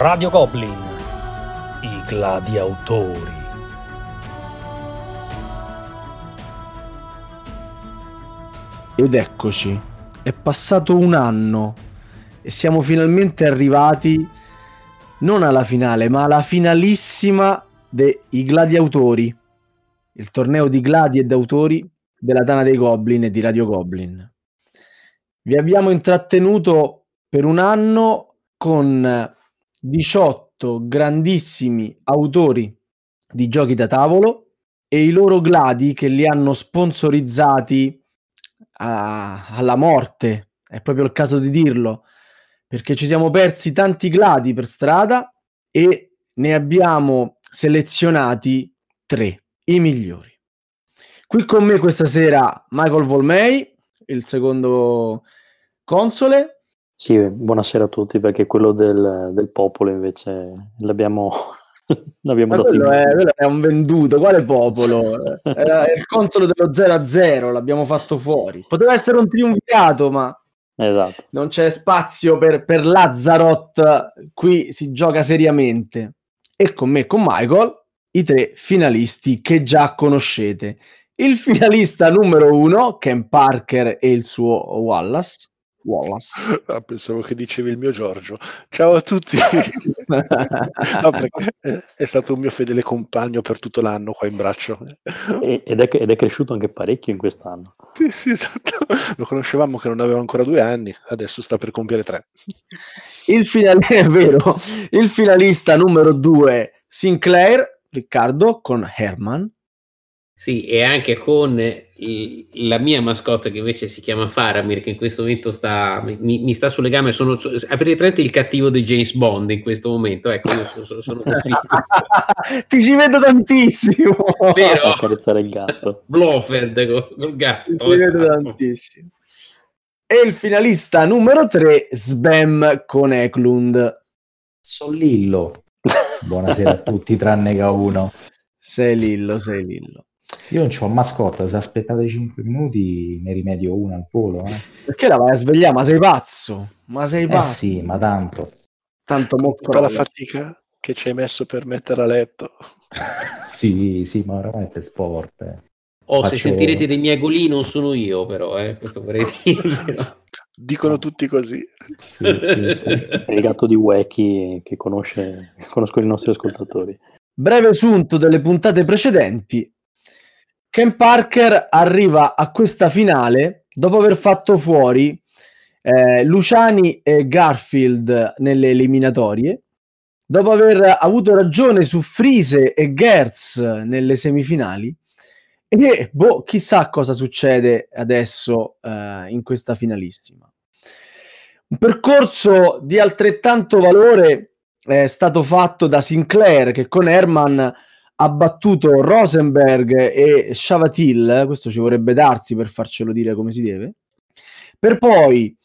Radio Goblin, i gladiatori. Ed eccoci, è passato un anno e siamo finalmente arrivati non alla finale, ma alla finalissima dei Gladiatori, il torneo di gladi ed autori della Dana dei Goblin e di Radio Goblin. Vi abbiamo intrattenuto per un anno con 18 grandissimi autori di giochi da tavolo e i loro gladi che li hanno sponsorizzati a, alla morte, è proprio il caso di dirlo, perché ci siamo persi tanti gladi per strada e ne abbiamo selezionati tre, i migliori. Qui con me questa sera Michael Volmei, il secondo console. Sì, buonasera a tutti, perché quello del, del popolo invece l'abbiamo, l'abbiamo dato quello è, quello è un venduto, quale popolo? Era il console dello 0 a 0, l'abbiamo fatto fuori. Poteva essere un triunvirato, ma Esatto. non c'è spazio per, per Lazarot, qui si gioca seriamente. E con me, con Michael, i tre finalisti che già conoscete. Il finalista numero uno, Ken Parker e il suo Wallace. Wallace. Ah, pensavo che dicevi il mio Giorgio. Ciao a tutti. No, perché è- stato un mio fedele compagno per tutto l'anno qua in braccio. E- ed, è, ed è cresciuto anche parecchio in quest'anno. Sì, sì, esatto. Lo conoscevamo che non aveva ancora due anni, adesso sta per compiere tre. Il, finale, è vero, il finalista numero due, Sinclair, Riccardo, con Herman. Sì, e anche con il- la mia mascotte che invece si chiama Faramir, che in questo momento sta, mi, mi sta sulle gambe. Sono, presente il cattivo di James Bond in questo momento? Ecco, io so- so- sono così. Ti ci vedo tantissimo. Vero? Accarezzare il gatto. Blofeld col, col gatto. Ti ci vedo esatto. tantissimo. E il finalista numero 3, Sbam con Eklund. Sollillo. Buonasera a tutti, tranne che a uno. Sei Lillo, sei Lillo. Io non c'ho mascotta, se aspettate 5 minuti ne rimedio una al volo. Eh, Perché la vai a svegliare? Ma sei pazzo? Ma sei Eh pazzo? sì, ma tanto. Tanto mo Tutta la fatica che ci hai messo per mettere a letto. sì, sì, ma veramente sport. eh. Oh, se Faccio- sentirete dei miei goli non sono io, però, eh, questo vorrei dirvelo. Dicono tutti così. Sì, sì, sì. È il gatto di Wacky che conosce, che conoscono i nostri ascoltatori. Breve sunto delle puntate precedenti. Ken Parker arriva a questa finale dopo aver fatto fuori eh, Luciani e Garfield nelle eliminatorie, dopo aver avuto ragione su Frise e Gertz nelle semifinali. E boh, chissà cosa succede adesso eh, in questa finalissima. Un percorso di altrettanto valore è stato fatto da Sinclair che con Herman ha battuto Rosenberg e Shavatil, questo ci vorrebbe darsi per farcelo dire come si deve, per poi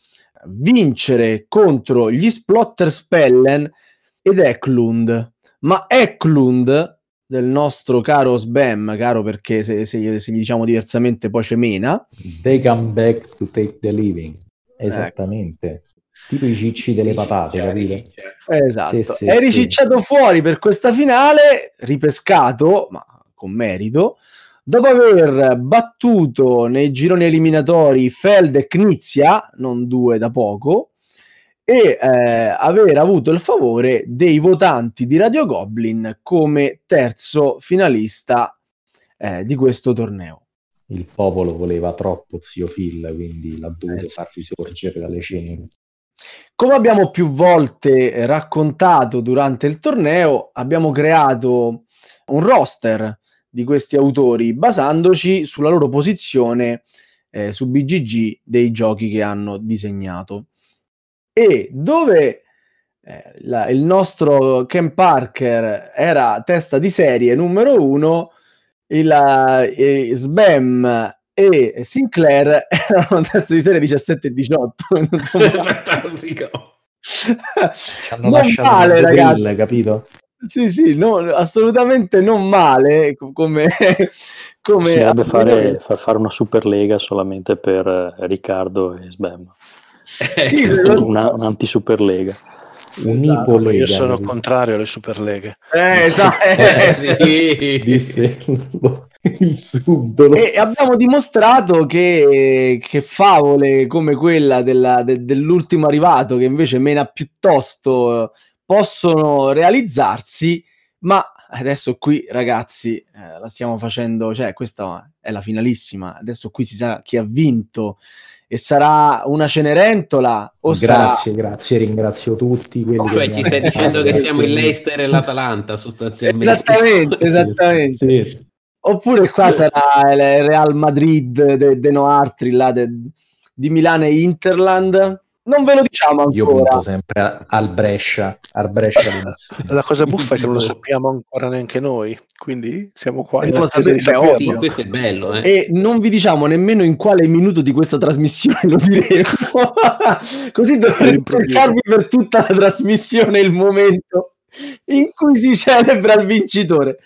vincere contro gli Splotter Spellen ed Eklund. Ma Eklund, del nostro caro Sbam, caro perché se, se- se gli diciamo diversamente poi c'è mena, They come back to take the living. Esattamente. Tipo i cicci delle patate, capito? Esatto, Sì, sì, è sì. ricicciato fuori per questa finale, ripescato, ma con merito, dopo aver battuto nei gironi eliminatori Feld e Knizia, non due da poco, e eh, aver avuto il favore dei votanti di Radio Goblin come terzo finalista eh, di questo torneo. Il popolo voleva troppo zio Phil, quindi l'ha dovuto Eh, sì, far sì, risorgere dalle ceneri. Come abbiamo più volte eh, raccontato durante il torneo, abbiamo creato un roster di questi autori basandoci sulla loro posizione eh, su BGG dei giochi che hanno disegnato. E dove eh, la- il nostro Ken Parker era testa di serie numero uno, il eh, Sbam e Sinclair erano testa di serie 17 e 18. Insomma, Fantastico. Ci hanno non lasciato male, il ragazzi. grill, capito? Sì, sì, no, assolutamente non male co- come, come Bisognerebbe fare, far fare una super lega solamente per eh, Riccardo e Sbam. Sì, Ecco. Una, un'anti-super lega. Unipolega. Io sono contrario alle superleghe. Eh, esatto. Eh, sì. Disse il subdolo. E abbiamo dimostrato che, che favole come quella della- de- dell'ultimo arrivato, che invece mena piuttosto, possono realizzarsi, ma adesso qui ragazzi eh, la stiamo facendo, cioè questa è la finalissima, adesso qui si sa chi ha vinto e sarà una Cenerentola o sarà... Grazie, grazie, ringrazio tutti. quelli Cioè, ci stai dicendo che siamo il Leicester e l'Atalanta sostanzialmente. Esattamente, esattamente. sì, sì. Oppure qua sarà il Real Madrid de, de Noartri là de- di Milano e Interland. Non ve lo diciamo Io ancora. punto sempre al Brescia, al Brescia. La cosa buffa è che non lo sappiamo ancora neanche noi, quindi siamo qua in sapete, beh. Sì, questo è bello, eh. E non vi diciamo nemmeno in quale minuto di questa trasmissione lo diremo. Così dovrete cercarvi per tutta la trasmissione il momento in cui si celebra il vincitore.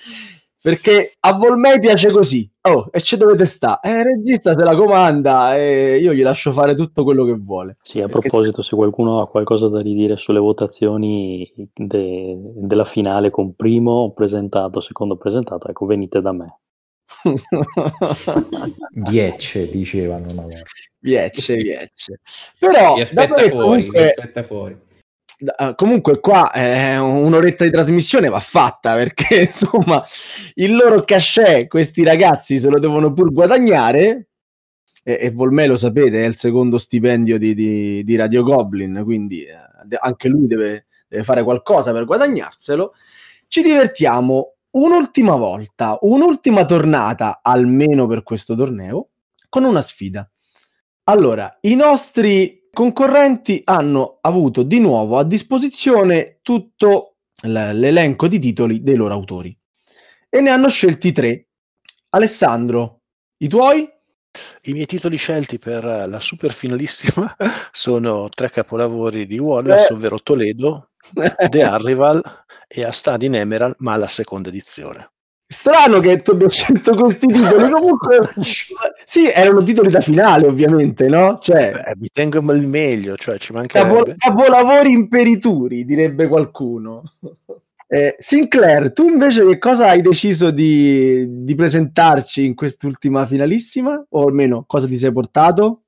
Perché a Volmei piace così. Oh, e ci dovete stare. Eh, il regista se la comanda e io gli lascio fare tutto quello che vuole. Sì, a Perché- proposito, se qualcuno ha qualcosa da ridire sulle votazioni de- della finale con primo presentato, secondo presentato, ecco, venite da me. Diecce dicevano una volta. Viecce, viecce. Però, Vi aspetta fuori, vi comunque, aspetta fuori. Da- comunque qua eh, un'oretta di trasmissione va fatta perché insomma il loro cachet, questi ragazzi se lo devono pur guadagnare. E, e Volmè lo sapete, è il secondo stipendio di, di- di Radio Goblin, quindi eh, anche lui deve, deve fare qualcosa per guadagnarselo. Ci divertiamo un'ultima volta, un'ultima tornata, almeno per questo torneo, con una sfida. Allora, i nostri concorrenti hanno avuto di nuovo a disposizione tutto l'elenco di titoli dei loro autori e ne hanno scelti tre. Alessandro, i tuoi? I miei titoli scelti per la super finalissima sono tre capolavori di Wallace, Eh. ovvero Toledo, The Arrival e Astad in Emerald, ma la seconda edizione. Strano che tu abbia scelto questi titoli. Comunque, sì, erano titoli da finale, ovviamente, no? Cioè, Beh, mi tengo il meglio, cioè ci mancherebbe. capolavori imperituri, direbbe qualcuno. Eh, Sinclair, tu invece che cosa hai deciso di, di presentarci in quest'ultima finalissima? O almeno cosa ti sei portato?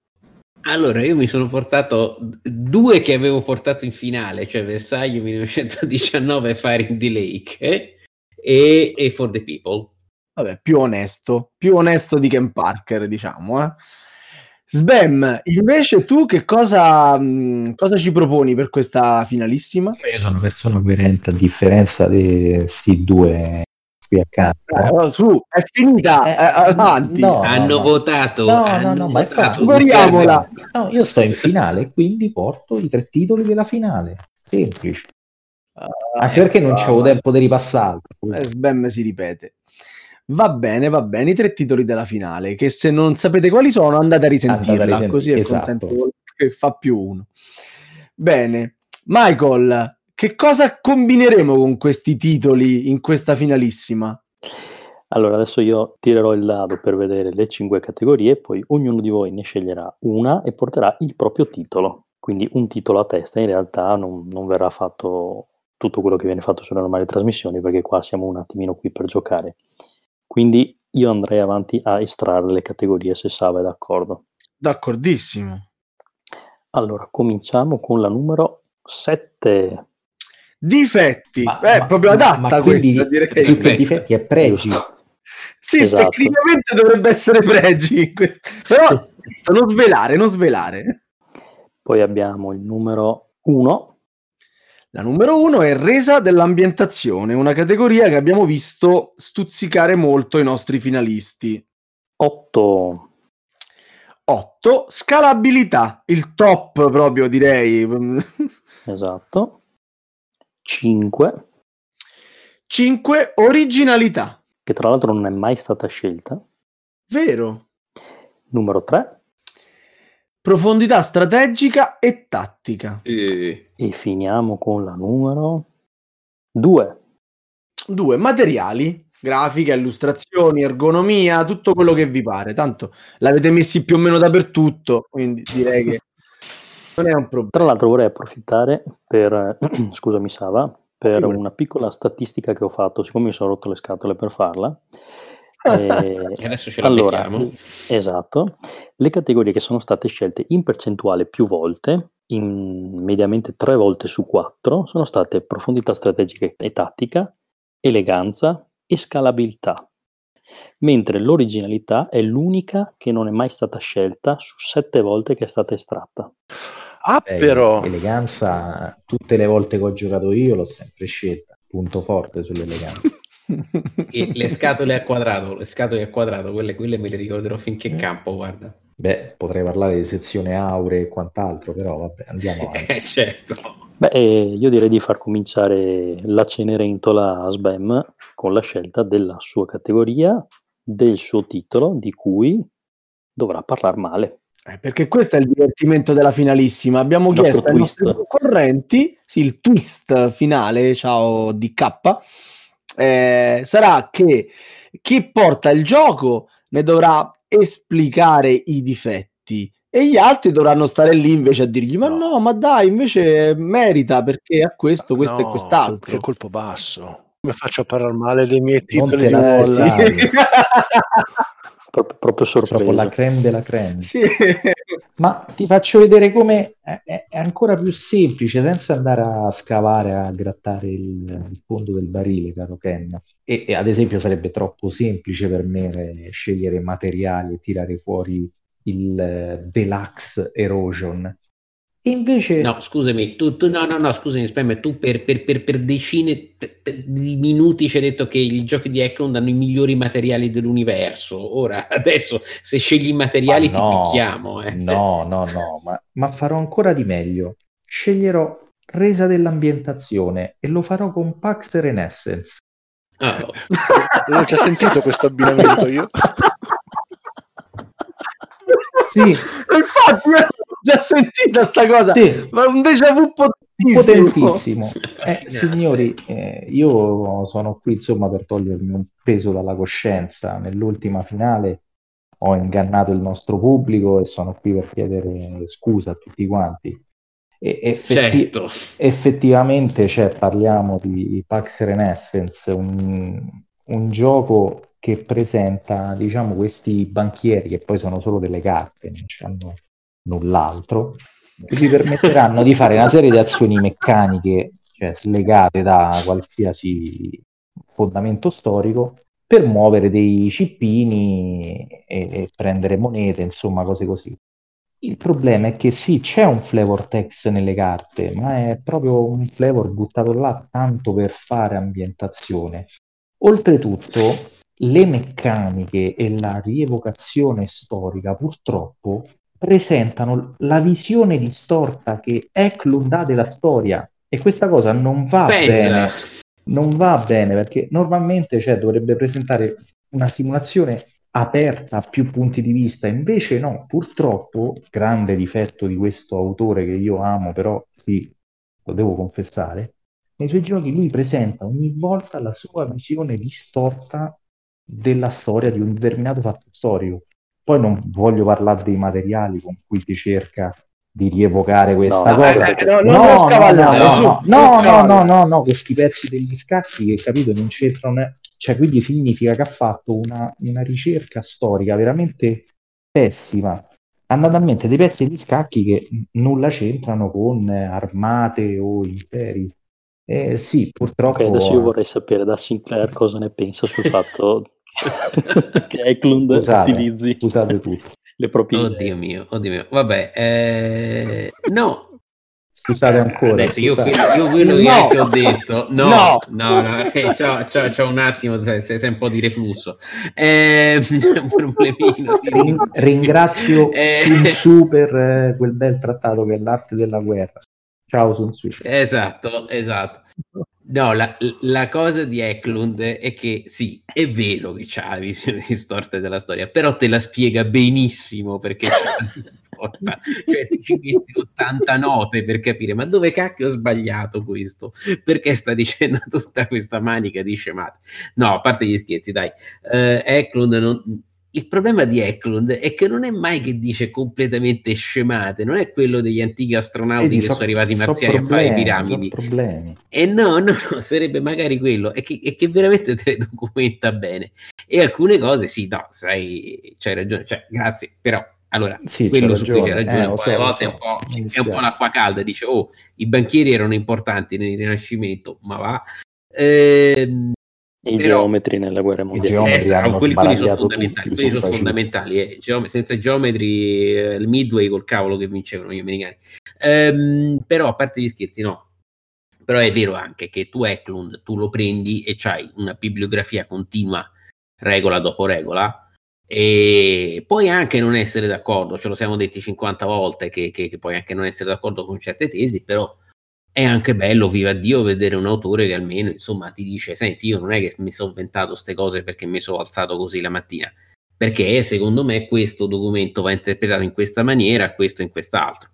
Allora, io mi sono portato due che avevo portato in finale, cioè Versailles 1919 e Fire in the Lake eh, e, e For the People. Vabbè, più onesto, più onesto di Ken Parker, diciamo. Eh. Sbam, invece tu che cosa, mh, cosa ci proponi per questa finalissima? Io sono una persona coerente a differenza di questi due qui accanto. Eh, oh, su, è finita, Eh, eh, avanti. no. hanno votato. No, no, hanno no, ma votato, infatti- mi Superiamola. No, io sto in finale, quindi porto i tre titoli della finale. Semplice. Anche perché non c'avevo tempo di ripassarlo. Eh, Sbam si ripete. Va bene, va bene, i tre titoli della finale, che se non sapete quali sono andate a risentirla, Andate a risent- così è esatto. contento che fa più uno. Bene, Michael, che cosa combineremo con questi titoli in questa finalissima? Allora, adesso io tirerò il dado per vedere le cinque categorie, poi ognuno di voi ne sceglierà una e porterà il proprio titolo. Quindi un titolo a testa, in realtà non, non verrà fatto tutto quello che viene fatto sulle normali trasmissioni, perché qua siamo un attimino qui per giocare. Quindi io andrei avanti a estrarre le categorie, se Sava è d'accordo. D'accordissimo. Allora, cominciamo con la numero 7. Difetti, Ma- è ma- proprio adatta ma quindi questa, direi. più che difetti e pregi. Sì, Esatto. tecnicamente dovrebbe essere pregi, però non svelare, non svelare. Poi abbiamo il numero 1, La numero uno è resa dell'ambientazione, una categoria che abbiamo visto stuzzicare molto i nostri finalisti. 8, 8. Scalabilità, il top proprio direi. esatto, 5, 5. Originalità, che tra l'altro non è mai stata scelta. vero. Numero 3 Profondità strategica e tattica. Eh, e finiamo con la numero 2. 2. Materiali, grafica, illustrazioni, ergonomia, tutto quello che vi pare. Tanto l'avete messi più o meno dappertutto, quindi direi che Non è un problema. Tra l'altro vorrei approfittare per, scusami Sava, per Figurati. una piccola statistica che ho fatto, siccome mi sono rotto le scatole per farla. E Eh, adesso ce la allora, becchiamo. esatto, le categorie che sono state scelte in percentuale più volte, in mediamente tre volte su quattro, sono state profondità strategica e tattica, eleganza e scalabilità. Mentre l'originalità è l'unica che non è mai stata scelta su sette volte che è stata estratta. Ah, Eh, però, Eleganza, tutte le volte che ho giocato io l'ho sempre scelta. Punto forte sull'eleganza. E le scatole a quadrato, le scatole a quadrato, quelle, quelle me le ricorderò finché campo, guarda. Beh, potrei parlare di sezione auree e quant'altro, però vabbè, andiamo avanti. Eh, certo. Beh, eh, io direi di far cominciare la Cenerentola a Sbam con la scelta della sua categoria, del suo titolo, di cui dovrà parlare male. Eh, perché questo è il divertimento della finalissima. Abbiamo Il chiesto ai nostri concorrenti, sì, il twist finale, ciao DK, eh, sarà che chi porta il gioco ne dovrà esplicare i difetti e gli altri dovranno stare lì invece a dirgli ma no, No. ma dai, invece merita perché ha questo, questo no, e quest'altro. È colpo basso. Come faccio a parlare male dei miei Non titoli te la Proprio, proprio Proprio la sorpreso. creme della creme. Sì. Ma ti faccio vedere come è, è- è ancora più semplice, senza andare a scavare, a grattare il, il fondo del barile, caro Ken. E, e ad esempio sarebbe troppo semplice per me eh, scegliere materiali e tirare fuori il eh, Deluxe Erosion. Invece No, scusami, tu, tu- no, no, no, scusami, Spam, tu per, per- per- per decine t- t- di minuti ci hai detto che i giochi di Eklund hanno i migliori materiali dell'universo. Ora, adesso, se scegli i materiali Ma no, ti picchiamo. Eh. No, no, no, ma, ma farò ancora di meglio. Sceglierò resa dell'ambientazione e lo farò con Pax Renaissance. Oh, Non ho già sentito questo abbinamento io. Sì, Infatti, già sentita sta cosa, sì, ma un déjà vu potentissimo. potentissimo. Eh, signori, eh, io sono qui insomma per togliermi un peso dalla coscienza. Nell'ultima finale ho ingannato il nostro pubblico e sono qui per chiedere scusa a tutti quanti. E effetti- certo. effettivamente cioè, parliamo di Pax Renaissance, un, un gioco che presenta diciamo questi banchieri che poi sono solo delle carte, non hanno null'altro, che vi permetteranno di fare una serie di azioni meccaniche, cioè slegate da qualsiasi fondamento storico, per muovere dei cippini e, e prendere monete, insomma, cose così. Il problema è che sì, c'è un flavor text nelle carte, ma è proprio un flavor buttato là tanto per fare ambientazione. Oltretutto, le meccaniche e la rievocazione storica purtroppo presentano la visione distorta che Eklund ha della storia e questa cosa non va Pensa. bene. Non va bene perché normalmente cioè, dovrebbe presentare una simulazione aperta a più punti di vista, invece no, purtroppo, grande difetto di questo autore che io amo, però sì, lo devo confessare, nei suoi giochi lui presenta ogni volta la sua visione distorta della storia di un determinato fatto storico. Poi non voglio parlare dei materiali con cui si cerca di rievocare questa No, cosa. eh, no, No, no, no, su, no, no, no, no, questi pezzi degli scacchi che capito non c'entrano, cioè quindi significa che ha fatto una, una ricerca storica veramente pessima. Andando a mente dei pezzi degli scacchi che nulla c'entrano con eh, armate o imperi. Eh, sì, purtroppo. Ok, adesso io vorrei sapere da Sinclair cosa ne pensa sul fatto che Eklund Scusate, utilizzi scusate tutti. le proprie idee. Oddio mio, oddio mio. Vabbè, eh, no. Scusate ancora. Adesso io, scusate. quello, io quello No. che ho detto, no, No. no, no, eh, c'ho, c'ho- c'ho un attimo, sei, sei un po' di reflusso. Eh, un problemino di Rin- ringrazio Eh. Sun Tzu per eh, quel bel trattato che è l'arte della guerra. Ciao Sun Tzu. Esatto, esatto. No, la, la cosa di Eklund è che sì, è vero che c'ha la visione distorta della storia, però te la spiega benissimo perché cioè ci metti 80 note per capire ma dove cacchio ho sbagliato questo? Perché sta dicendo tutta questa manica di scemate? No, a parte gli scherzi, dai, eh, Eklund non, il problema di Eklund è che non è mai che dice completamente scemate, non è quello degli antichi astronauti Vedi, che so- sono arrivati so marziani a fare problemi, le piramidi. so problemi. E no, no, no, sarebbe magari quello, è che, è che veramente te le documenta bene. E alcune cose, sì, no, sai, c'hai ragione, cioè, grazie, però, allora, Sì, quello su cui c'è ragione. ragione, Eh, so, volte è un po', è un po' l'acqua calda, dice, oh, i banchieri erano importanti nel Rinascimento, ma va. Ehm, I Però- geometri nella guerra mondiale. geometri eh, hanno quelli, quelli sono fondamentali, tutti, quelli sono fondamentali eh. Geome- senza i geometri eh, il Midway col cavolo che vincevano gli americani Ehm, però a parte gli scherzi no però è vero anche che tu Eklund tu lo prendi e c'hai una bibliografia continua regola dopo regola e puoi anche non essere d'accordo ce lo siamo detti 50 volte che, che- che puoi anche non essere d'accordo con certe tesi però è anche bello, viva Dio, vedere un autore che almeno insomma ti dice: Senti, io non è che mi sono inventato queste cose perché mi sono alzato così la mattina, perché secondo me questo documento va interpretato in questa maniera, questo in quest'altro.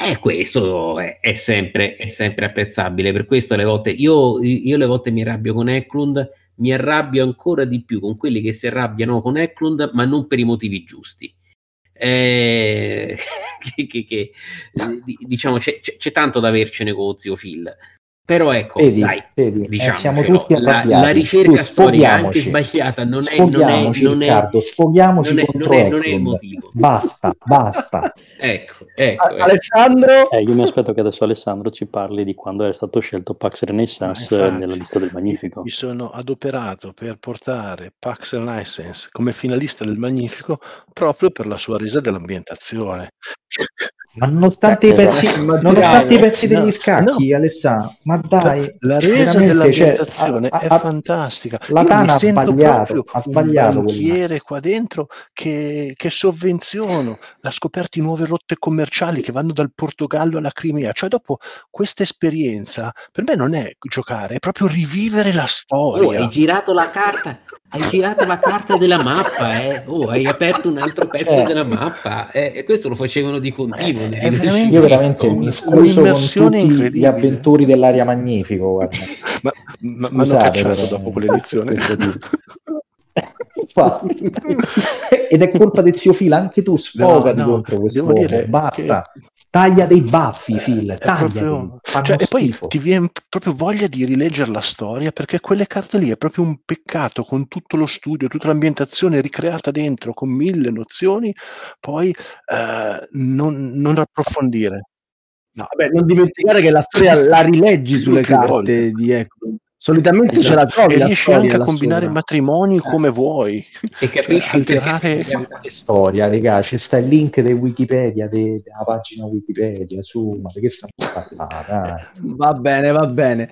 E questo è, è sempre, è sempre apprezzabile. Per questo le volte io, io le volte mi arrabbio con Eklund, mi arrabbio ancora di più con quelli che si arrabbiano con Eklund, ma non per i motivi giusti. Eh, che, che- che, eh, di- diciamo c'è, c'è- c'è tanto da avercene con zio Phil. Però ecco, Vedi, dai, vedi, eh, siamo tutti la, la ricerca Tu storica anche sbagliata non è, non è, Sfoghiamoci, non è, Riccardo, sfoghiamoci non è- contro non è- non è il motivo. Basta, basta. ecco, ecco, A- ecco. Alessandro, Eh, io mi aspetto che adesso Alessandro ci parli di quando è stato scelto Pax Renaissance eh, infatti, nella lista del Magnifico. Mi sono adoperato per portare Pax Renaissance come finalista del Magnifico proprio per la sua resa dell'ambientazione. Ma nonostante, i Esatto. pezzi, Immaginavo. nonostante i pezzi No, degli scacchi, no. Alessandro, ma dai, la resa veramente, dell'ambientazione cioè, è ha- fantastica. la Tana ha sento sbagliato, proprio ha sbagliato un banchiere qua dentro che, che sovvenziono, ha scoperto nuove rotte commerciali che vanno dal Portogallo alla Crimea. Cioè, dopo questa esperienza, per me non è giocare, è proprio rivivere la Oh, storia. hai girato la carta, hai girato la carta della mappa, eh. Oh, hai aperto un altro pezzo Cioè- della mappa. eh, e questo lo facevano di continuo. Eh, è veramente- Io veramente un- mi scuso con tutti gli avventori dell'aria magnifico, guarda. Ma, ma, ma Scusate, però, dopo quell'edizione. Ed è colpa del zio Phil, anche tu sfogati No, no, contro questo devo dire basta. Taglia dei baffi, Phil, tagliali, proprio- fanno cioè, e poi ti viene proprio voglia di rileggere la storia perché quelle carte lì è proprio un peccato con tutto lo studio, tutta l'ambientazione ricreata dentro con mille nozioni, poi eh, non, non approfondire. no, vabbè, non dimenticare che la storia la rileggi sulle carte volte. di Eklund. Solitamente ce Esatto. la trovi e riesci storia anche a combinare sopra. matrimoni come vuoi. E capisci Cioè, perché- alterare- Che storia, raga, c'è sta il link di Wikipedia, de- della pagina Wikipedia, su, ma che stiamo parlando? Va bene, va bene.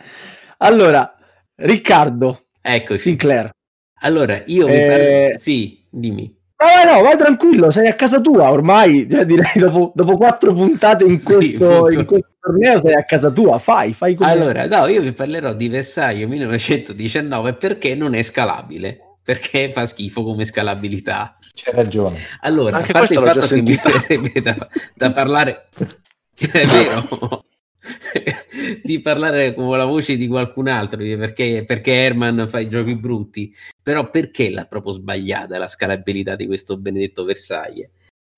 Allora, Riccardo Ecco. Sinclair. Allora, io mi Eh, pare... Sì, dimmi. Ma vai, no, vai tranquillo, sei a casa tua ormai. Cioè, direi dopo, dopo quattro puntate in Sì, questo, appunto. in questo torneo sei a casa tua. Fai, fai come Allora, no, io vi parlerò di Versailles 1919 perché non è scalabile, perché fa schifo come scalabilità. C'hai ragione. Allora, Anche a parte il questa l'ho già fatto che mi verrebbe da, da parlare, è vero, di parlare con la voce di qualcun altro, perché, perché Herman fa i giochi brutti, però perché l'ha proprio sbagliata la scalabilità di questo benedetto Versailles?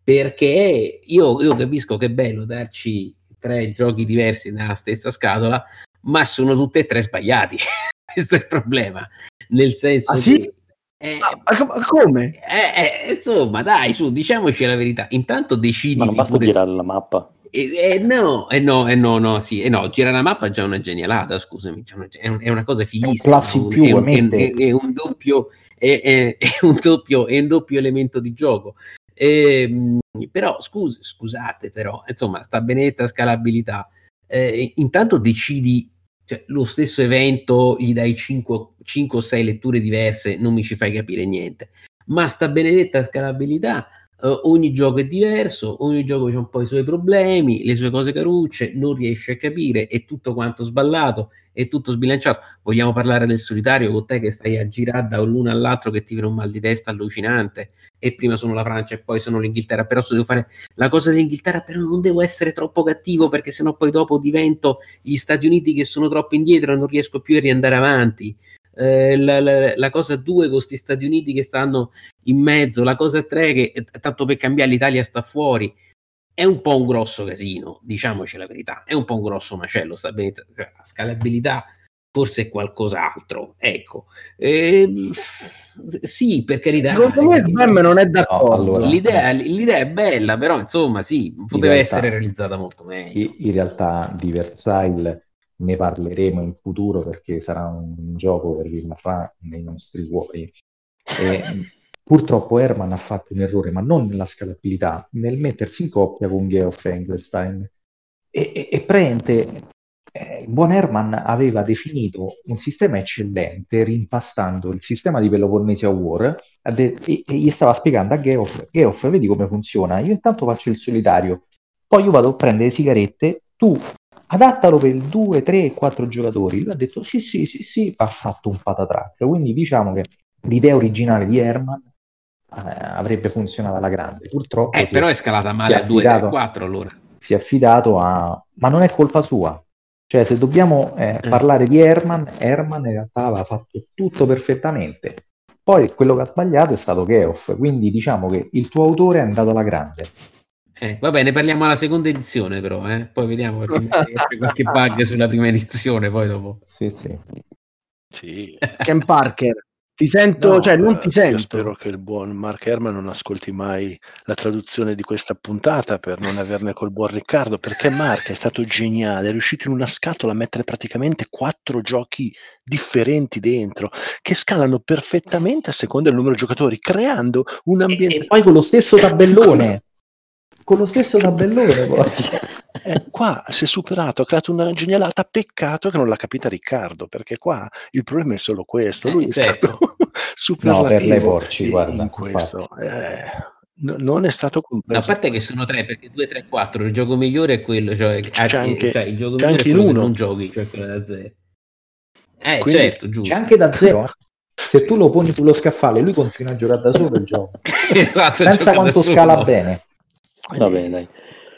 Perché io, io capisco che è bello darci tre giochi diversi nella stessa scatola, ma sono tutti e tre sbagliati. Questo è il problema. Nel senso Ah, sì? che- eh, Ma, ma com- ma come? eh, eh, insomma, dai, su, diciamoci la verità. Intanto decidi Ma non basta girare la mappa. Eh, eh, no, eh, no, eh, no, no, sì, eh, no, girare la mappa è già una genialata, scusami, è, un- è una cosa fighissima. in un- più, è, un, è- è un doppio, è, è- è un doppio, è un doppio elemento di gioco. Ehm, però, scus- scusate, però, insomma, sta benedetta scalabilità. Eh, intanto decidi, cioè, lo stesso evento, gli dai 5 o 6 letture diverse, non mi ci fai capire niente. Ma sta benedetta scalabilità eh, ogni gioco è diverso, ogni gioco ha un po' i suoi problemi, le sue cose carucce, non riesce a capire, è tutto quanto sballato, è tutto sbilanciato. Vogliamo parlare del solitario con te che stai a girare da l'uno all'altro che ti viene un mal di testa allucinante e prima sono la Francia e poi sono l'Inghilterra, però se devo fare la cosa dell'Inghilterra, però non devo essere troppo cattivo perché sennò poi dopo divento gli Stati Uniti che sono troppo indietro e non riesco più a riandare avanti. Eh, la, la, la cosa 2 con questi Stati Uniti che stanno in mezzo, la cosa 3 che eh, tanto per cambiare l'Italia sta fuori. È un po' un grosso casino, diciamoci la verità, è un po' un grosso macello, sta bene, cioè, la scalabilità forse è qualcos'altro, ecco. Eh, sì, per carità. Secondo me Slam non è d'accordo. No, allora, l'idea, l'idea è bella, però insomma sì, poteva realtà- essere realizzata molto meglio. in, in realtà di Versailles ne parleremo in futuro perché sarà un gioco che rimarrà nei nostri cuori. E, purtroppo Herman ha fatto un errore, ma non nella scalabilità, nel mettersi in coppia con Geoff Engelstein. E, e, e praticamente eh, buon Herman aveva definito un sistema eccellente rimpastando il sistema di Peloponnesia War e, e gli stava spiegando a Geoff, Geoff, vedi come funziona, io intanto faccio il solitario, poi io vado a prendere le sigarette, tu adattalo per 2, 3, 4 giocatori. Lui ha detto sì, sì, sì, sì, ha fatto un patatrack. Quindi diciamo che l'idea originale di Herman eh, avrebbe funzionato alla grande. Purtroppo Eh, però è- scalata male a 2, 3, affidato- 4 allora. si è affidato a... Ma non è colpa sua. Cioè, se dobbiamo eh, Eh. parlare di Herman, Herman in realtà aveva fatto tutto perfettamente. Poi quello che ha sbagliato è stato Geoff, quindi diciamo che il tuo autore è andato alla grande. Eh, va bene, parliamo alla seconda edizione però, eh. poi vediamo perché qualche bug sulla prima edizione, poi dopo. Sì, sì. Sì. Ken Parker, ti sento, No, cioè non eh, ti sento. spero che il buon Mark Herman non ascolti mai la traduzione di questa puntata per non averne col buon Riccardo, perché Mark è stato geniale, è riuscito in una scatola a mettere praticamente quattro giochi differenti dentro, che scalano perfettamente a seconda del numero di giocatori, creando un E, ambiente... e poi con lo stesso tabellone. Con lo stesso tabellone poi. Eh, qua si è superato, ha creato una genialata, peccato che non l'ha capita Riccardo, perché qua il problema è solo questo, lui Eh, è certo. stato superlativo No, per le porci, guarda, in questo. Eh, no- non è stato No, a compreso. parte che sono tre, perché 2, 3, 4, il gioco migliore è quello, cioè, C'è anche- cioè, il gioco c'è migliore anche è quello uno. non giochi, cioè quello da zero. Eh, Quindi certo, giusto. C'è anche da zero. eh. Se tu lo poni sullo scaffale, lui continua a giocare da solo il gioco. esatto, Pensa quanto solo. scala bene. Va bene, dai.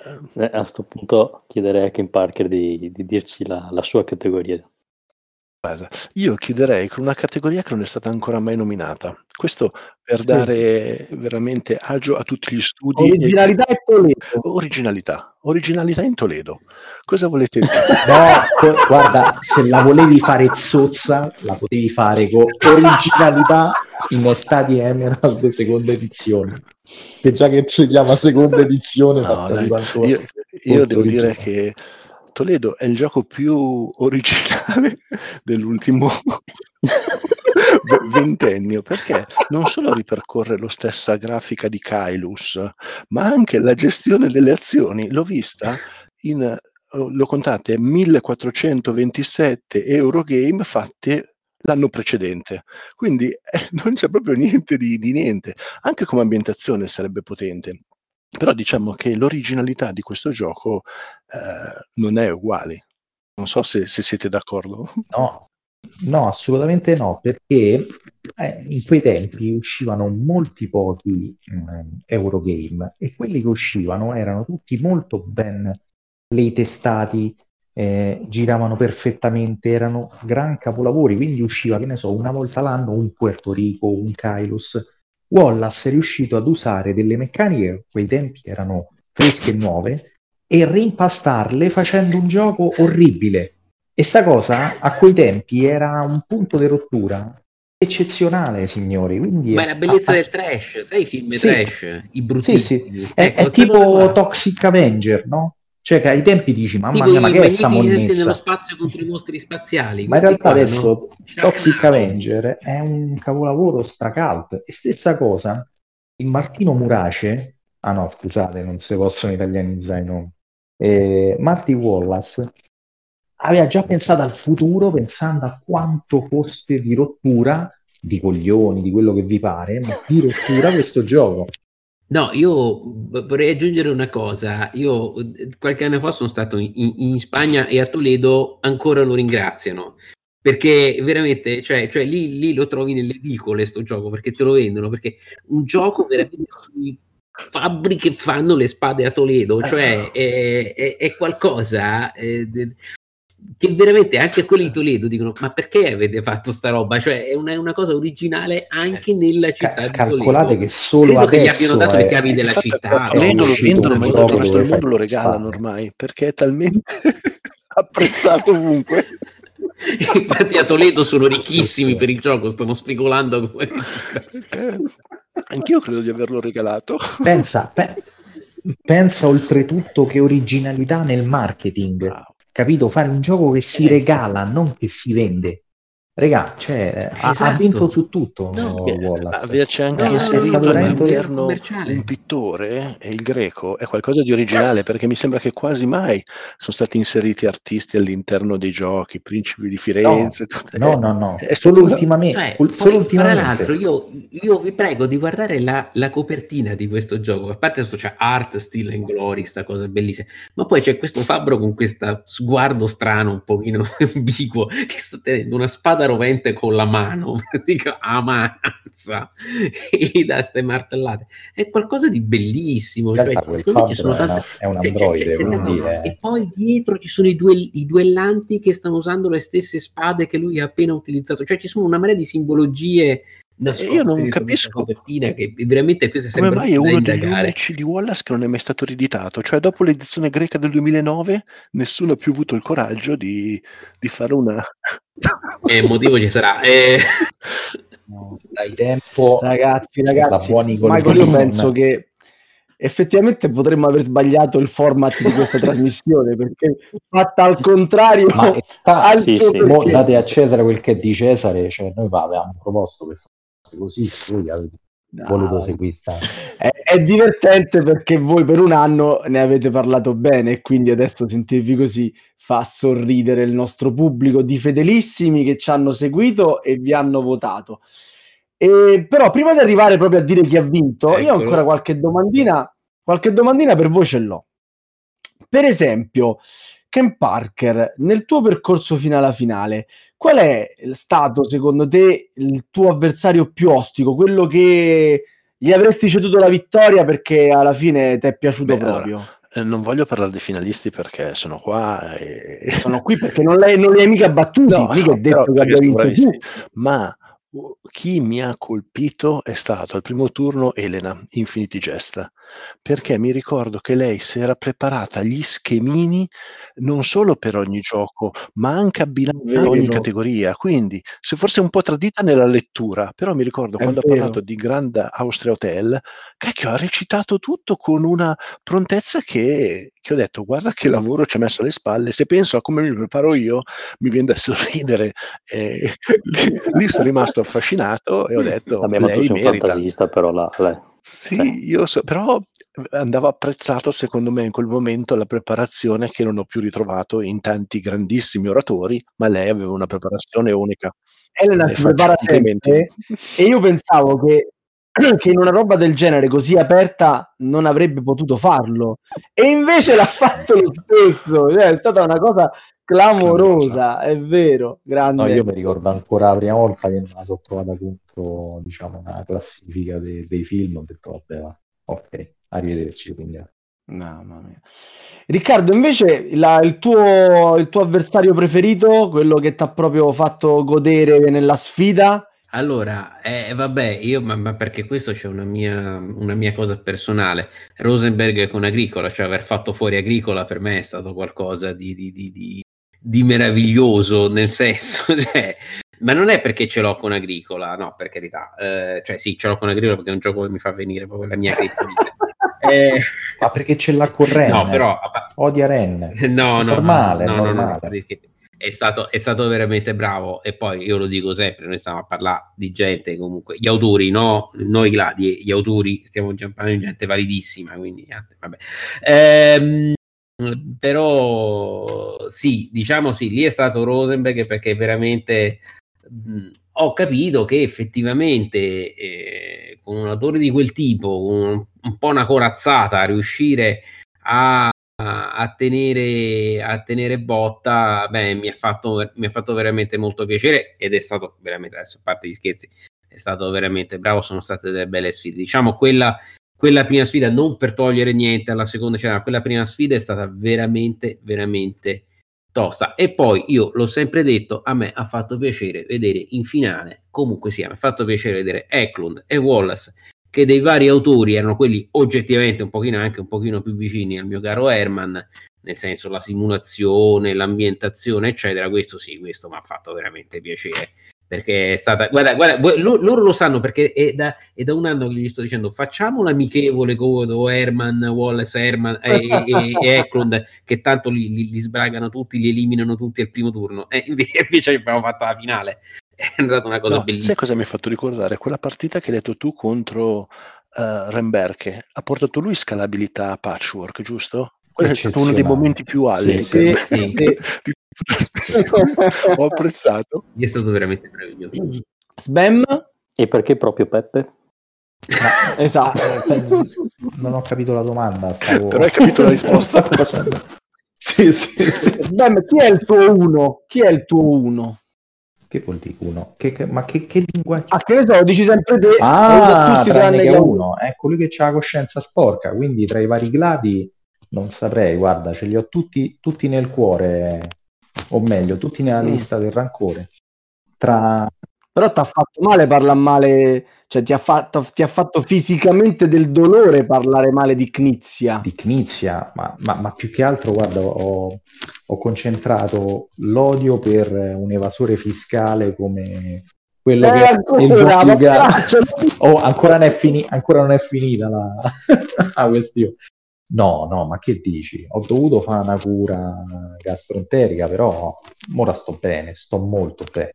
Eh, Eh, a sto punto chiederei a Ken Parker di, di dirci la, la sua categoria. Guarda, io chiuderei con una categoria che non è stata ancora mai nominata. Questo per Sì. dare veramente agio a tutti gli studi. e- Originalità e Toledo. Originalità, originalità in Toledo. Cosa volete dire? No, co- guarda, se la volevi fare zozza, la potevi fare con originalità in Estati Emerald seconda edizione. Che già che si chiama seconda edizione, No, dai, quanto io, io fosse devo dire originale. che Toledo è il gioco più originale dell'ultimo ventennio perché non solo ripercorre lo stessa grafica di Kailus, ma anche la gestione delle azioni. L'ho vista in, eh, lo contate, 1427 Eurogame fatte l'anno precedente. Quindi eh, non c'è proprio niente di, di niente. Anche come ambientazione sarebbe potente. Però diciamo che l'originalità di questo gioco eh, non è uguale. Non so se, se siete d'accordo. No, no, assolutamente no, perché eh, in quei tempi uscivano molti pochi mm, Eurogame e quelli che uscivano erano tutti molto ben playtestati, eh, giravano perfettamente, erano gran capolavori, quindi usciva, che ne so, una volta l'anno un Puerto Rico, un Kairos. Wallace è riuscito ad usare delle meccaniche che a quei tempi erano fresche e nuove e rimpastarle facendo un gioco orribile. E sta cosa a quei tempi era un punto di rottura eccezionale, signori. Quindi Ma è la bellezza ah, del trash, sai i film Sì. trash? I bruttini. Sì, sì. è, Ecco, è tipo. Toxic Avenger, no? Cioè che ai tempi dici, mamma mia, ma che è sta magnifici nello monnezza? spazio contro i mostri spaziali. Ma in realtà qua, adesso no? Toxic Ciao. Avenger è un capolavoro stracalt. E stessa cosa, il Martino Murace, ah no, scusate, non si possono italianizzare i nomi. Eh, Marty Wallace aveva già pensato al futuro, pensando a quanto fosse di rottura, di coglioni, di quello che vi pare, ma di rottura questo gioco. No, io vorrei aggiungere una cosa. Io eh, qualche anno fa sono stato in, in Spagna e a Toledo ancora lo ringraziano. Perché veramente, cioè, cioè lì, lì lo trovi nelle edicole sto gioco, perché te lo vendono, perché un gioco veramente sui fabbri che fanno le spade a Toledo, cioè è, è- è qualcosa eh, de- che veramente anche quelli di Toledo dicono ma perché avete fatto sta roba? Cioè è una, è una cosa originale anche nella città Ca- di calcolate Toledo. che solo Credo che gli adesso abbiano dato le è- chiavi della città. Toledo lo vendono, ma tutto il resto del mondo lo regalano ormai perché è talmente apprezzato ovunque. Infatti a Toledo sono ricchissimi per il gioco, stanno speculando come Eh, Anch'io credo di averlo regalato. Pensa, pe- pensa oltretutto che originalità nel marketing, Bravo. Capito? Fare un gioco che si regala, non che si vende. Regà, cioè, ha- ha, Esatto. vinto su tutto No. Wallace. Averci anche No, no, inserito no, no, no, all'interno un pittore e il greco è qualcosa di originale perché mi sembra che quasi mai sono stati inseriti artisti all'interno dei giochi, principi di Firenze. tutte- No, no, no, è solo ultimamente. Cioè, ul- solo ultimamente. l'altro, io, io vi prego di guardare la, la copertina di questo gioco. A parte questo, c'è Art, Steel and Glory, sta cosa bellissima. Ma poi c'è questo fabbro con questo sguardo strano, un pochino ambiguo, che sta tenendo una spada rovente con la mano, dico ammazza, e da ste martellate. È qualcosa di bellissimo. Cioè, secondo me ci sono è, una- tante- è un cioè, androide, cioè, cioè, è- E poi dietro ci sono i, due, i duellanti che stanno usando le stesse spade che lui ha appena utilizzato. Cioè ci sono una marea di simbologie nascoste io non capisco che veramente questa Come mai è uno degli indagare. unici di Wallace che non è mai stato riditato? Cioè, dopo l'edizione greca del 2009, nessuno ha più avuto il coraggio di, di fare una. E il motivo ci sarà. Eh, no, dai tempo Ragazzi, ragazzi, Michael, io penso che effettivamente potremmo aver sbagliato il format di questa trasmissione perché fatta al contrario ma al sì, sì. mo date a Cesare quel che è di Cesare, cioè noi va, avevamo proposto fare così, voi avete No, voluto seguire sta- è, è divertente perché voi per un anno ne avete parlato bene e quindi adesso sentirvi così fa sorridere il nostro pubblico di fedelissimi che ci hanno seguito e vi hanno votato. E, però prima di arrivare proprio a dire chi ha vinto, io ho ancora qualche domandina, qualche domandina per voi ce l'ho. Per esempio, Ken Parker, nel tuo percorso fino alla finale, qual è stato secondo te il tuo avversario più ostico, quello che gli avresti ceduto la vittoria perché alla fine ti è piaciuto Beh, allora, proprio? eh, non voglio parlare dei finalisti perché sono qua e. Sono qui perché non, l'hai- non li hai mica battuti, No, mica no, detto che abbia vinto bravissimi. Ma uh, chi mi ha colpito è stato al primo turno Elena Infinity Gesta perché mi ricordo che lei si era preparata gli schemini non solo per ogni gioco, ma anche abbinati a ogni categoria. Quindi, se forse un po' tradita nella lettura, però mi ricordo È quando ha vero. parlato di Grand Austria Hotel, cacchio, ha recitato tutto con una prontezza che, che ho detto, guarda che lavoro ci ha messo alle spalle. Se penso a come mi preparo io, mi viene da sorridere. E lì, lì sono rimasto affascinato e ho detto, Vabbè, ma tu sei un fantasista, però là, lei. Sì, Cioè. io so, però andava apprezzato secondo me in quel momento la preparazione che non ho più ritrovato in tanti grandissimi oratori, ma lei aveva una preparazione unica. Elena Le si prepara sempre e io pensavo che, che in una roba del genere così aperta non avrebbe potuto farlo. E invece l'ha fatto lo stesso. Cioè, è stata una cosa clamorosa è vero grande. No, io mi ricordo ancora la prima volta che me la sono trovata contro, diciamo, una classifica de- dei film, ho detto, vabbè, va, ok, arrivederci, quindi. Mamma mia. Riccardo, invece la- il, tuo, il tuo avversario preferito, quello che ti ha proprio fatto godere nella sfida? Allora, eh, vabbè, io, ma, ma perché questo c'è una mia, una mia cosa personale. Rosenberg con Agricola, cioè aver fatto fuori Agricola per me è stato qualcosa di, di- di- di- di meraviglioso, nel senso, cioè, ma non è perché ce l'ho con Agricola, no, per carità. Eh, cioè sì, ce l'ho con Agricola perché è un gioco che mi fa venire proprio la mia criptonite. Eh, Ma perché ce l'ha con Ren? no, però... Odia Ren. No, no, no, normale, no, no, no, no, normale. perché è stato, è stato veramente bravo e poi io lo dico sempre, noi stiamo a parlare di gente comunque, gli autori, no, noi gladi, gli autori stiamo già parlando di gente validissima, quindi vabbè. Ehm, però sì, diciamo sì, lì è stato Rosenberg perché veramente mh, ho capito che effettivamente eh, con un autore di quel tipo, un, un po' una corazzata, riuscire a a, a tenere, a tenere botta, beh, mi ha, fatto, mi ha fatto veramente molto piacere ed è stato veramente, adesso a parte gli scherzi, è stato veramente bravo, sono state delle belle sfide. Diciamo quella, quella prima sfida, non per togliere niente alla seconda, cioè, quella prima sfida è stata veramente, veramente tosta. E poi io l'ho sempre detto, a me ha fatto piacere vedere in finale, comunque sia, mi ha fatto piacere vedere Eklund e Wallace, che dei vari autori erano quelli oggettivamente un pochino anche un pochino più vicini al mio caro Herman, nel senso la simulazione, l'ambientazione, eccetera. Questo sì, questo mi ha fatto veramente piacere perché è stata guarda, guarda voi, lo, loro lo sanno perché è da, è da, un anno che gli sto dicendo facciamo l'amichevole con Herman, Wallace, Herman e, e, e Eklund che tanto li, li, li, sbragano tutti, li eliminano tutti al primo turno e invece abbiamo fatto la finale è andata una cosa no, bellissima sai cosa mi ha fatto ricordare? quella partita che hai detto tu contro uh, Remberke ha portato lui scalabilità a patchwork giusto? quello è stato uno dei momenti più alti sì, sì, sì. di ho apprezzato. È stato veramente meraviglioso. Sbam? E perché proprio Peppe? Ah, esatto. non ho capito la domanda. Stavo... Però hai capito la risposta. sì, sì, sì. Sbam, chi è il tuo uno? Chi è il tuo uno? Che vuol dire uno? Che, che, ma che, che linguaggio? Ah, che ne so, dici sempre te. Ah, tutti tranne che uno. È colui che ha la coscienza sporca, quindi tra i vari gladi non saprei, guarda, ce li ho tutti, tutti nel cuore o meglio, tutti nella mm. lista del rancore. Tra... Però ti ha fatto male parlare male, cioè ti ha, fatto, ti ha fatto fisicamente del dolore parlare male di Knizia. Di Knizia, ma, ma, ma più che altro, guarda, ho, ho concentrato l'odio per un evasore fiscale come quello eh, che ancora, il duplica... oh, ancora, non è fini... ancora non è finita la, la questione. No, no, ma che dici? Ho dovuto fare una cura gastroenterica, però ora sto bene, sto molto bene.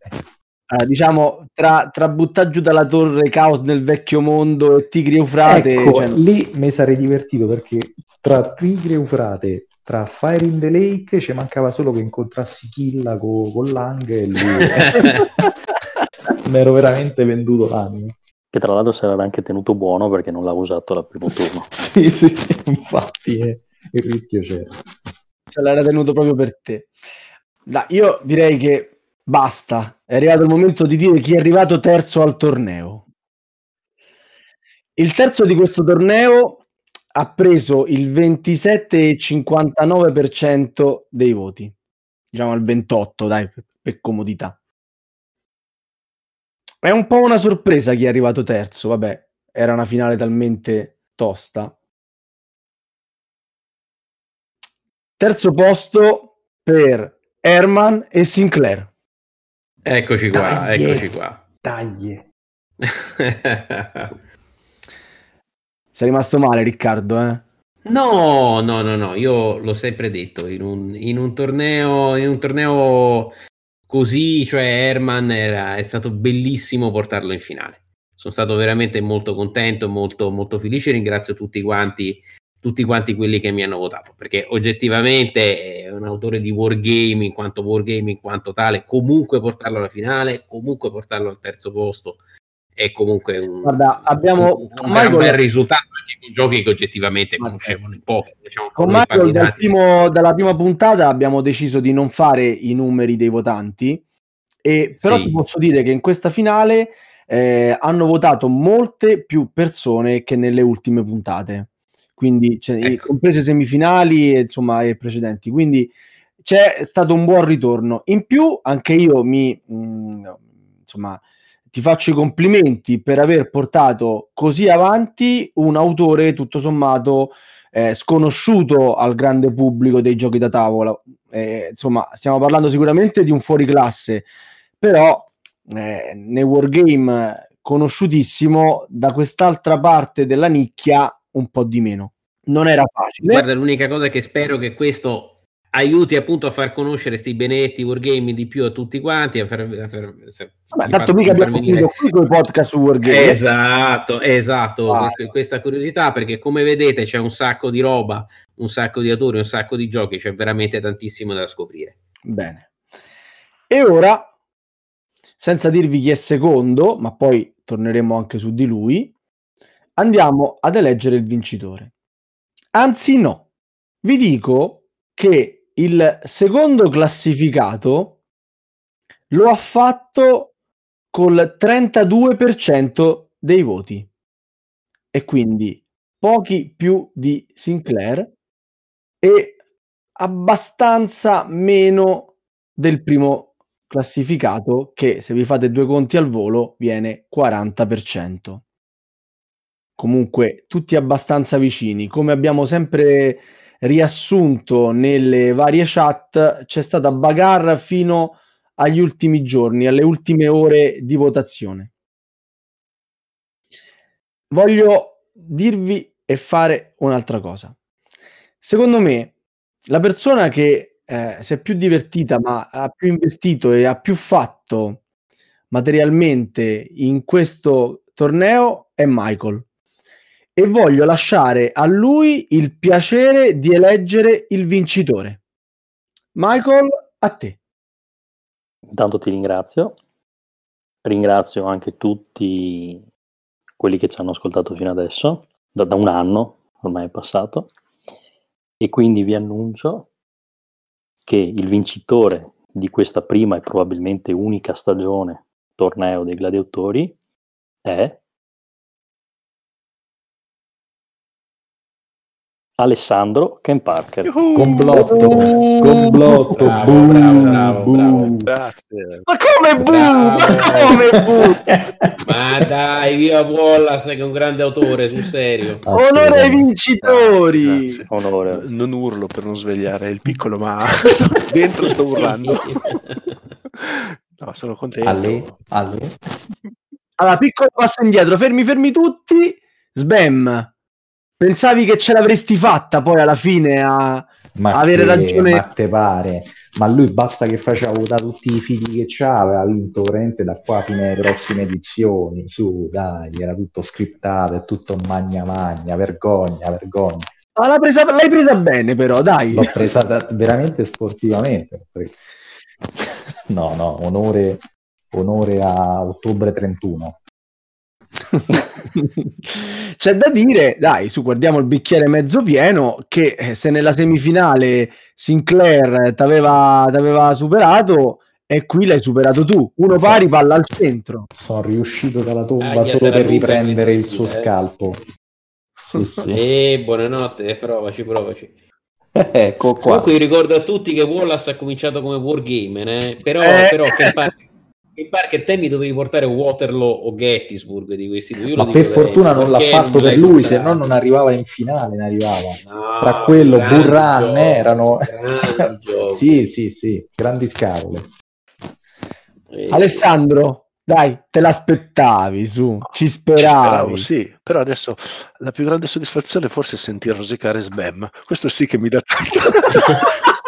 Eh, diciamo tra, tra buttare giù dalla torre Caos nel vecchio mondo e Tigri Eufrate, ecco, cioè... lì mi sarei divertito perché tra Tigri Eufrate, tra Fire in the Lake ci mancava solo che incontrassi Killa con, con Lang e lui mi ero veramente venduto l'anima che tra l'altro sarà anche tenuto buono perché non l'ha usato al primo turno. sì, sì, infatti eh, il rischio c'era. Se l'era tenuto proprio per te. Da, io direi che basta, è arrivato il momento di dire chi è arrivato terzo al torneo. Il terzo di questo torneo ha preso il 27,59% dei voti, diciamo al 28, dai, per comodità. È un po' una sorpresa chi è arrivato terzo, vabbè, era una finale talmente tosta. Terzo posto per Herman e Sinclair. Eccoci qua, Daglie, eccoci qua. Taglie. Sei rimasto male, Riccardo, eh? No, no, no, no, io l'ho sempre detto, in un, in un torneo, in un torneo così, cioè Herman era, è stato bellissimo portarlo in finale. Sono stato veramente molto contento, molto, molto felice. Ringrazio tutti quanti, tutti quanti quelli che mi hanno votato perché oggettivamente è un autore di wargame in quanto wargame, in quanto tale. Comunque portarlo alla finale, comunque portarlo al terzo posto è comunque un, Guarda, abbiamo un, un Michael... bel risultato anche con giochi che oggettivamente conoscevano in pochi. Diciamo, con Michael dal primo, dalla prima puntata abbiamo deciso di non fare i numeri dei votanti, e, però sì. ti posso dire che in questa finale eh, hanno votato molte più persone che nelle ultime puntate, quindi cioè, ecco. comprese semifinali e, insomma, e precedenti. Quindi c'è stato un buon ritorno. In più, anche io mi mh, mm, insomma ti faccio i complimenti per aver portato così avanti un autore tutto sommato eh, sconosciuto al grande pubblico dei giochi da tavola. Eh, insomma, stiamo parlando sicuramente di un fuoriclasse, però eh, nei wargame conosciutissimo da quest'altra parte della nicchia un po' di meno. Non era facile. Guarda, l'unica cosa che spero che questo aiuti appunto a far conoscere questi benedetti wargame di più a tutti quanti. A far, a far, Vabbè, tanto mica abbiamo finito qui con i podcast su wargame. Esatto, esatto, ah. questa curiosità perché come vedete c'è un sacco di roba, un sacco di autori, un sacco di giochi, c'è veramente tantissimo da scoprire. Bene. E ora, senza dirvi chi è secondo, ma poi torneremo anche su di lui, andiamo ad eleggere il vincitore. Anzi no, vi dico che il secondo classificato lo ha fatto col 32% dei voti e quindi pochi più di Sinclair e abbastanza meno del primo classificato che se vi fate due conti al volo viene 40%. Comunque tutti abbastanza vicini, come abbiamo sempre riassunto nelle varie chat, c'è stata bagarre fino agli ultimi giorni, alle ultime ore di votazione. Voglio dirvi e fare un'altra cosa. Secondo me, la persona che eh, si è più divertita, ma ha più investito e ha più fatto materialmente in questo torneo è Michael e voglio lasciare a lui il piacere di eleggere il vincitore. Michael, a te. Intanto ti ringrazio. Ringrazio anche tutti quelli che ci hanno ascoltato fino adesso, da, da un anno ormai è passato, e quindi vi annuncio che il vincitore di questa prima e probabilmente unica stagione torneo dei gladiatori è Alessandro Ken Parker. Complotto, complotto, Bravo, boom, bravo, bravo, boom. Grazie. Ma come? Bravo. Ma come bu? Ma dai, via Wallace che è un grande autore, sul serio. Onore ai vincitori! Grazie, grazie. Onore. Non urlo per non svegliare il piccolo, ma dentro sto urlando. No, sono contento. Ale, Ale. Allora, piccolo passo indietro, fermi, fermi tutti. Sbam. Pensavi che ce l'avresti fatta poi alla fine a Ma avere che- ragione? Ma te pare? Ma lui basta che faceva votare tutti i figli che c'ha, aveva vinto veramente da qua fino alle prossime edizioni. Su, dai, era tutto scriptato, è tutto magna magna, vergogna, vergogna. Ma presa- l'hai presa bene, però, dai. L'ho presa da- veramente sportivamente. No, no, onore, onore a ottobre 31. C'è da dire, dai, su guardiamo il bicchiere mezzo pieno, che eh, se nella semifinale Sinclair t'aveva, t'aveva superato e qui l'hai superato tu. Uno pari, palla al centro. Sono riuscito dalla tomba Ah, solo per riprendere il suo eh. scalpo. Sì, sì. E buonanotte, provaci, provaci. ecco qua. Comunque io ricordo a tutti che Wallace ha cominciato come wargamer, eh? però, Eh. però Ken Parker, Ken Parker te mi dovevi portare Waterloo o Gettysburg di questi due. Ma per fortuna non l'ha fatto non per lui, se no non arrivava in finale, ne arrivava. No, Tra quello, Burran, erano... sì, sì, sì, grandi scatole. Eh, Alessandro, dai, te l'aspettavi, su, ci Ci speravi. speravo, sì, però adesso la più grande soddisfazione forse è sentir rosicare Sbam. Questo sì che mi dà tanto.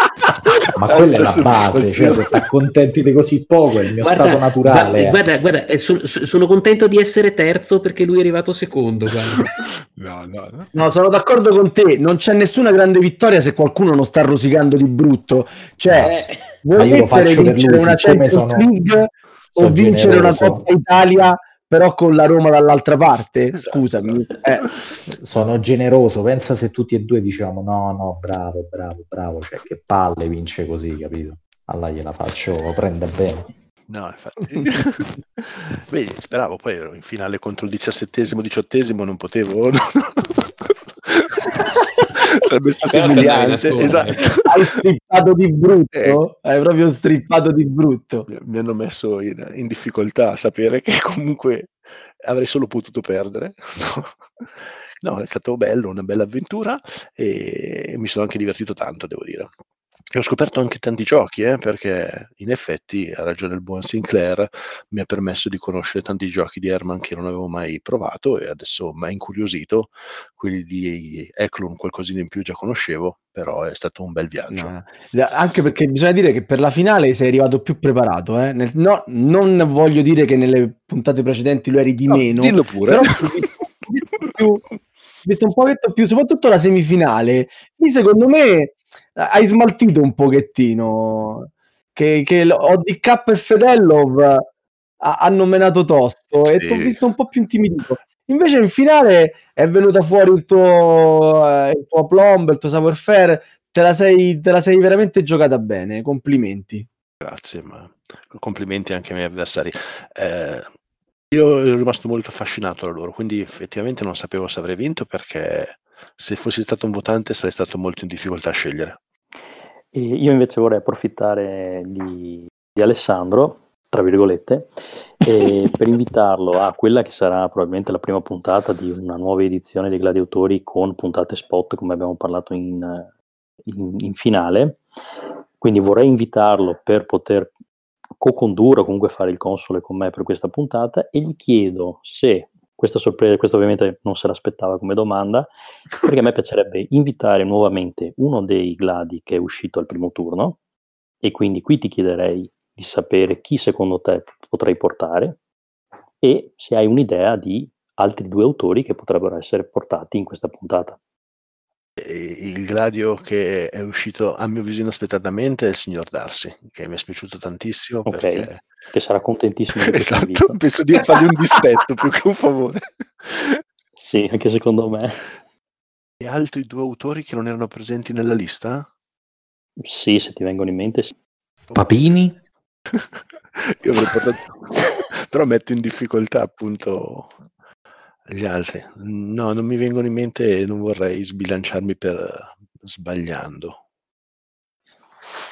Ma quella è la base, cioè se ti accontenti di così poco, è il mio stato naturale. Guarda, guarda, guarda, eh, son- sono contento di essere terzo perché lui è arrivato secondo. guarda. No, no, no. No, sono d'accordo con te, non c'è nessuna grande vittoria se qualcuno non sta rosicando di brutto. Cioè, Eh, Ma vuoi io lo mettere faccio per vincere lui, una Champions sono- League o sono vincere una generoso. Coppa Italia però con la Roma dall'altra parte? Esatto. Scusami. Eh. Sono generoso, pensa se tutti e due diciamo no, no, bravo, bravo, bravo, cioè che palle vince così, capito? Allora gliela faccio, prende bene. No, infatti. Vedi, speravo, poi ero in finale contro il diciassettesimo, diciottesimo, non potevo. Sarebbe stato umiliante. Esatto. Hai strippato di brutto? Ecco. Hai proprio strippato di brutto. Mi- Mi hanno messo in, in difficoltà a sapere che comunque avrei solo potuto perdere. No, è stato bello, una bella avventura e mi sono anche divertito tanto, devo dire. E ho scoperto anche tanti giochi, eh, perché in effetti ha ragione il buon Sinclair, mi ha permesso di conoscere tanti giochi di Herman che non avevo mai provato e adesso mi ha incuriosito. Quelli di Eklund qualcosina in più già conoscevo, però è stato un bel viaggio. No. Anche perché bisogna dire che per la finale sei arrivato più preparato. eh. Nel- no, non voglio dire che nelle puntate precedenti lo eri di No, meno, dillo pure. però visto, un pochetto più, soprattutto la semifinale. Lì secondo me eh, hai smaltito un pochettino. Che, che ODK e Fedelov ha- hanno menato tosto e Sì. ti ho visto un po' più intimidito. Invece in finale è venuta fuori il tuo, eh, il tuo aplomb, il tuo savoir faire, te la, sei, te la sei veramente giocata bene, complimenti. Grazie, ma complimenti anche ai miei avversari. Eh, io ero rimasto molto affascinato da loro, quindi effettivamente non sapevo se avrei vinto perché se fossi stato un votante sarei stato molto in difficoltà a scegliere. E io invece vorrei approfittare di, di Alessandro, tra virgolette, per invitarlo a quella che sarà probabilmente la prima puntata di una nuova edizione dei Gladiatori con puntate spot, come abbiamo parlato in, in, in finale. Quindi vorrei invitarlo per poter co-condurre o comunque fare il console con me per questa puntata e gli chiedo se questa sorpresa, questa ovviamente non se l'aspettava come domanda, perché a me piacerebbe invitare nuovamente uno dei gladi che è uscito al primo turno e quindi qui ti chiederei di sapere chi secondo te potrei portare e se hai un'idea di altri due autori che potrebbero essere portati in questa puntata. Il gladio che è uscito a mio avviso inaspettatamente è il signor Darcy, che mi è piaciuto tantissimo Ok, perché che sarà contentissimo di questo esatto, penso di fargli un dispetto più che un favore. Sì, anche secondo me. E altri due autori che non erano presenti nella lista? Sì, se ti vengono in mente. sì. Papini? Io avrei portato... Però metto in difficoltà appunto gli altri. No, non mi vengono in mente e non vorrei sbilanciarmi per sbagliando.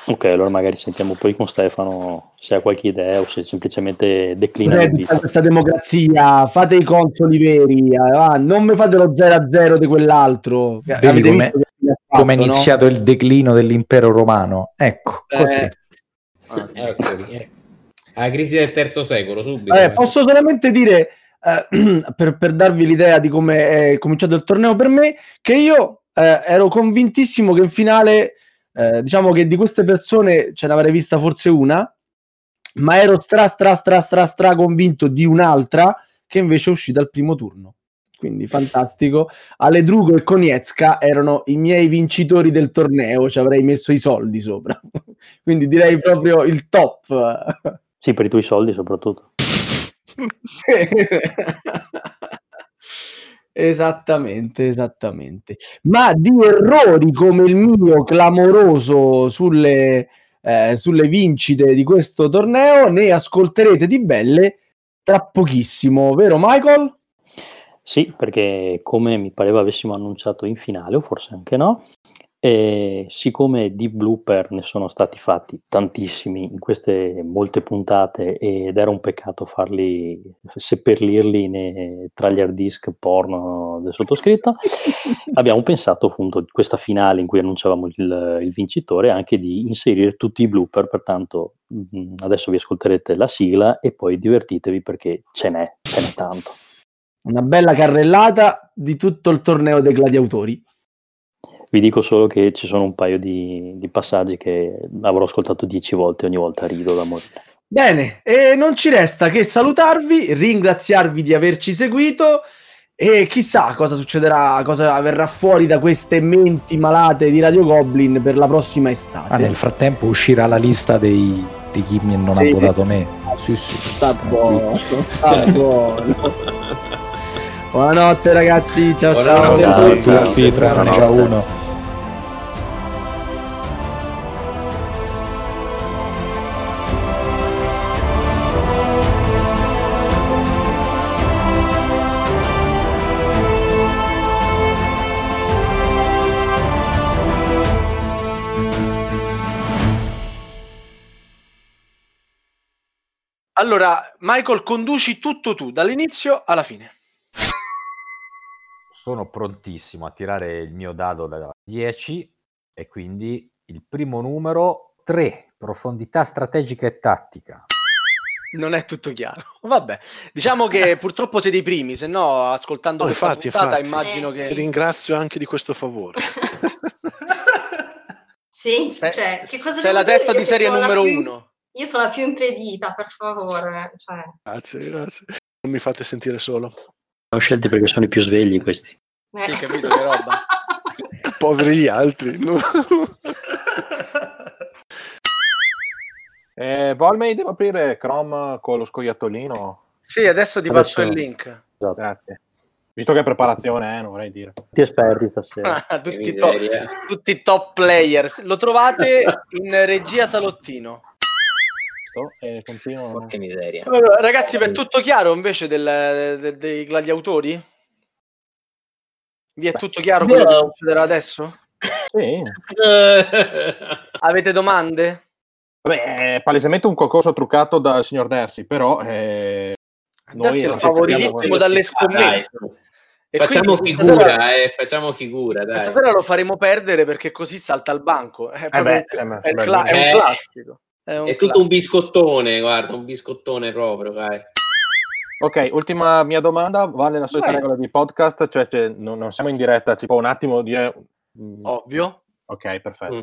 Ok, allora magari sentiamo poi con Stefano se ha qualche idea o se semplicemente declina Cos'è tutta questa democrazia? Fate i consoli veri, eh, ah, non mi fate lo 0 a 0 di quell'altro. Vedi come- Come è no? iniziato il declino dell'impero romano? Ecco, così. Eh, Ah, eccoli, ecco. La crisi del terzo secolo, subito. Vabbè, eh. posso solamente dire, eh, per, per darvi l'idea di come è cominciato il torneo per me, che io eh, ero convintissimo che in finale, eh, diciamo che di queste persone ce ne avrei vista forse una, ma ero stra stra stra stra stra convinto di un'altra che invece è uscita al primo turno. Quindi fantastico. Aledrugo e Konietzka erano i miei vincitori del torneo, ci avrei messo i soldi sopra. Quindi direi proprio il top. Sì, per i tuoi soldi soprattutto. esattamente, esattamente. Ma di errori come il mio clamoroso sulle, eh, sulle vincite di questo torneo ne ascolterete di belle tra pochissimo, vero Michael? Sì, perché come mi pareva avessimo annunciato in finale, o forse anche no, e siccome di blooper ne sono stati fatti tantissimi in queste molte puntate ed era un peccato farli, seppellirli tra gli hard disk porno del sottoscritto, abbiamo pensato appunto questa finale in cui annunciavamo il, il vincitore anche di inserire tutti i blooper, pertanto mh, adesso vi ascolterete la sigla e poi divertitevi perché ce n'è, ce n'è tanto. Una bella carrellata di tutto il torneo dei gladiatori. Vi dico solo che ci sono un paio di, di passaggi che avrò ascoltato dieci volte ogni volta rido da morire. Bene, e non ci resta che salutarvi, ringraziarvi di averci seguito e chissà cosa succederà, cosa verrà fuori da queste menti malate di Radio Goblin per la prossima estate. Ah, nel frattempo uscirà la lista dei, di chi mi- non Sì. ha votato me. Sì, sì. Sta buono, sta buono. Buonanotte ragazzi, ciao ciao. Buonanotte. Ciao a Ciao, tutti, tranne già uno. Allora, Michael, conduci tutto tu, dall'inizio alla fine. Sono prontissimo a tirare il mio dado da 10 e quindi il primo numero 3, profondità strategica e tattica. Non è tutto chiaro. Vabbè, diciamo che purtroppo siete i primi, se no, ascoltando No, questa infatti, puntata, infatti. immagino Ti che... ringrazio anche di questo favore. Sì, Se- cioè, che cosa sei la testa di serie numero più- uno. Io sono la più impedita, per favore. Cioè, Grazie, grazie. Non mi fate sentire solo. Ho scelti perché sono i più svegli questi. Sì, eh. capito che roba. Poveri gli altri. no? Eh, Volmei, devo aprire Chrome con lo scoiattolino? Sì, adesso ti Adesso- passo il link. Esatto. Grazie. Visto che è preparazione, eh, non vorrei dire. Tutti esperti stasera. Tutti, top, tutti top players. Lo trovate in regia Salottino. Sto e continuo. Porca miseria. Allora, ragazzi, è tutto chiaro invece del- de- dei gladiatori? Vi è tutto chiaro quello che No. succederà adesso? Sì. Avete domande? Vabbè, è palesemente un concorso truccato dal signor Dersi, però... Eh, è favoritissimo dalle scommesse. E Facciamo quindi figura, stasera- eh, facciamo figura, dai. Stasera lo faremo perdere perché così salta al banco. È, proprio- beh, sembra- è il sembra cla- è un Eh, classico. È, un È tutto un biscottone, guarda, un biscottone proprio, dai. Ok, ultima mia domanda, va nella solita Vai. regola di podcast, cioè, cioè, non, non siamo in diretta, ci può un attimo dire... mm, Ovvio. Ok, perfetto. Mm.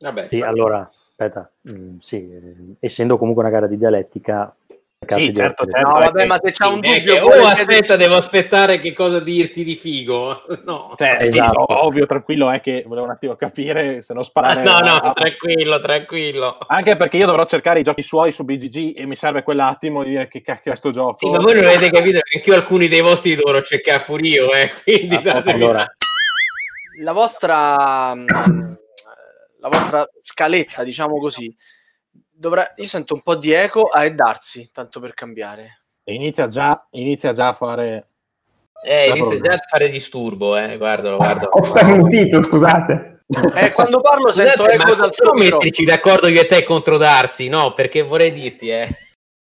Vabbè, Sì, allora, aspetta, mm, sì, essendo comunque una gara di dialettica... Sì, certo, certo. No, eh, vabbè, eh, ma se c'ha un è dubbio... che- oh, aspetta, devo aspettare che cosa dirti di figo. No, cioè, sì, Esatto. ovvio, tranquillo, è che volevo un attimo capire se non sparare... no, no, a- tranquillo, tranquillo. Anche perché io dovrò cercare i giochi suoi su BGG e mi serve quell'attimo di dire che cacchio è sto gioco. Sì, ma voi non avete capito che anch'io alcuni dei vostri li dovrò cercare pure io, eh, quindi Ah, Allora, la vostra mm, la vostra scaletta, diciamo così, dovrà io sento un po' di eco a e darsi, tanto per cambiare. Inizia già, inizia già a fare... Eh, inizia già a fare disturbo, eh, guardalo, guardalo. Ho starnutito, scusate. Eh, quando parlo sento Scusate, eco ma dal microfono. metterci d'accordo io e te contro Darsi, no? Perché vorrei dirti, eh.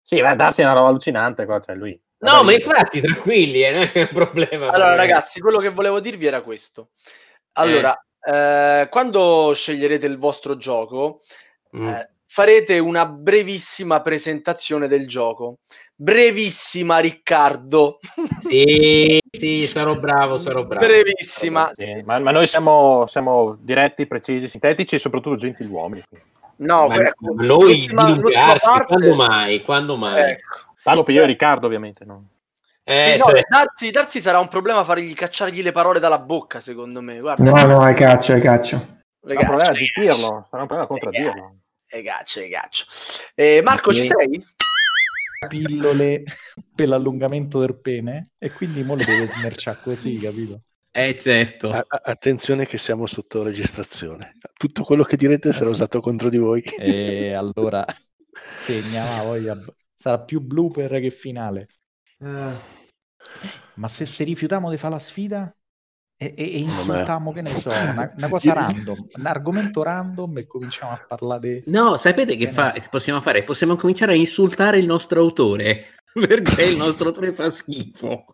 Sì, beh, darsi è una roba allucinante qua, cioè lui. No, ma infatti, tranquilli, eh, non è un problema. Allora, ragazzi, quello che volevo dirvi era questo. Allora, eh, quando sceglierete il vostro gioco, Mm. eh, farete una brevissima presentazione del gioco. Brevissima, Riccardo. Sì, sì, sarò bravo, sarò bravo. Brevissima. Sì, ma, ma noi siamo, siamo diretti, precisi, sintetici e soprattutto gentiluomini. No, Ma- ecco, ma noi dilungarci, parte- quando mai? Quando mai? Ecco. Parlo per io e Riccardo, ovviamente. No? Eh, Sì, no, cioè, darsi, darsi sarà un problema fargli cacciargli le parole dalla bocca, secondo me. Guarda, No, no, è caccio, è caccio. le Sarà un problema cacce, di dirlo, sarà un problema contraddirlo. Le cacce, le cacce. Eh, Marco, ci sei? Pillole per l'allungamento del pene e quindi mo lo deve smerciare così, capito? eh, certo. A- attenzione che siamo sotto registrazione. Tutto quello che direte sarà Eh, sì. usato contro di voi. E allora segna, va, voglia. sarà più blooper che finale. Ma se si rifiutiamo di fare la sfida e, e, insultiamo, che ne so, una, una cosa random, un argomento random e cominciamo a parlare di... No, sapete che, Che fa- so. possiamo fare? Possiamo cominciare a insultare il nostro autore. Perché il nostro autore fa schifo.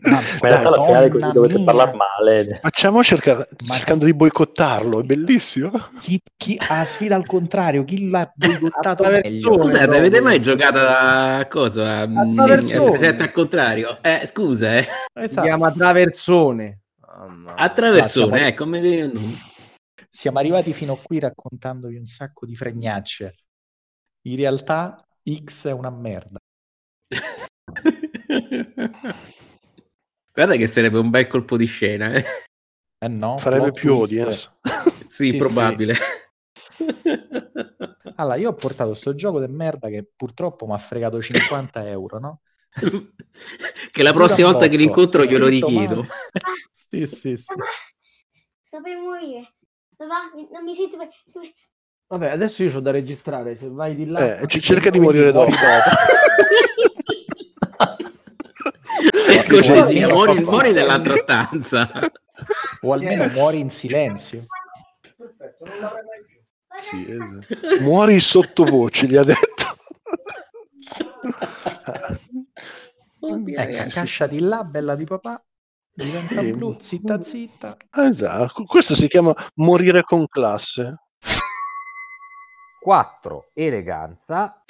Ma, ma in realtà la finale così Madonna dovete mia, parlare male. Facciamo cercare, Ma- cercando di boicottarlo, è bellissimo. Chi, chi ha sfida al contrario, chi l'ha boicottato meglio? Scusate, avete mai giocato a cosa? A, a presente al contrario? Eh, scusa, eh. Si Esatto. chiama Traversone. Mamma mia. A traversone, Ah, siamo- arrivati fino a qui raccontandovi un sacco di fregnacce. In realtà X è una merda. Guarda che sarebbe un bel colpo di scena, eh. Eh no? Farebbe più audience. Sì, Sì, probabile. Allora, io ho portato sto gioco di merda che purtroppo mi ha fregato 50 euro, no? che la prossima volta che l'incontro glielo richiedo. Sì, sì, sì. Sto per morire. Va? Non mi sento per- Vabbè, adesso io ho da registrare. Se vai di là, Eh, c- cerca di morire dopo. E così Muori- sì, muori, muori nell'altra stanza. O almeno muori in silenzio. Perfetto, non l'avrei mai più. Sì, esatto. Muori sottovoce, gli ha detto. Oddio, Eh, cascia di là, bella di papà, diventa Sì. blu, zitta zitta. Esatto, questo si chiama morire con classe. 4. Eleganza.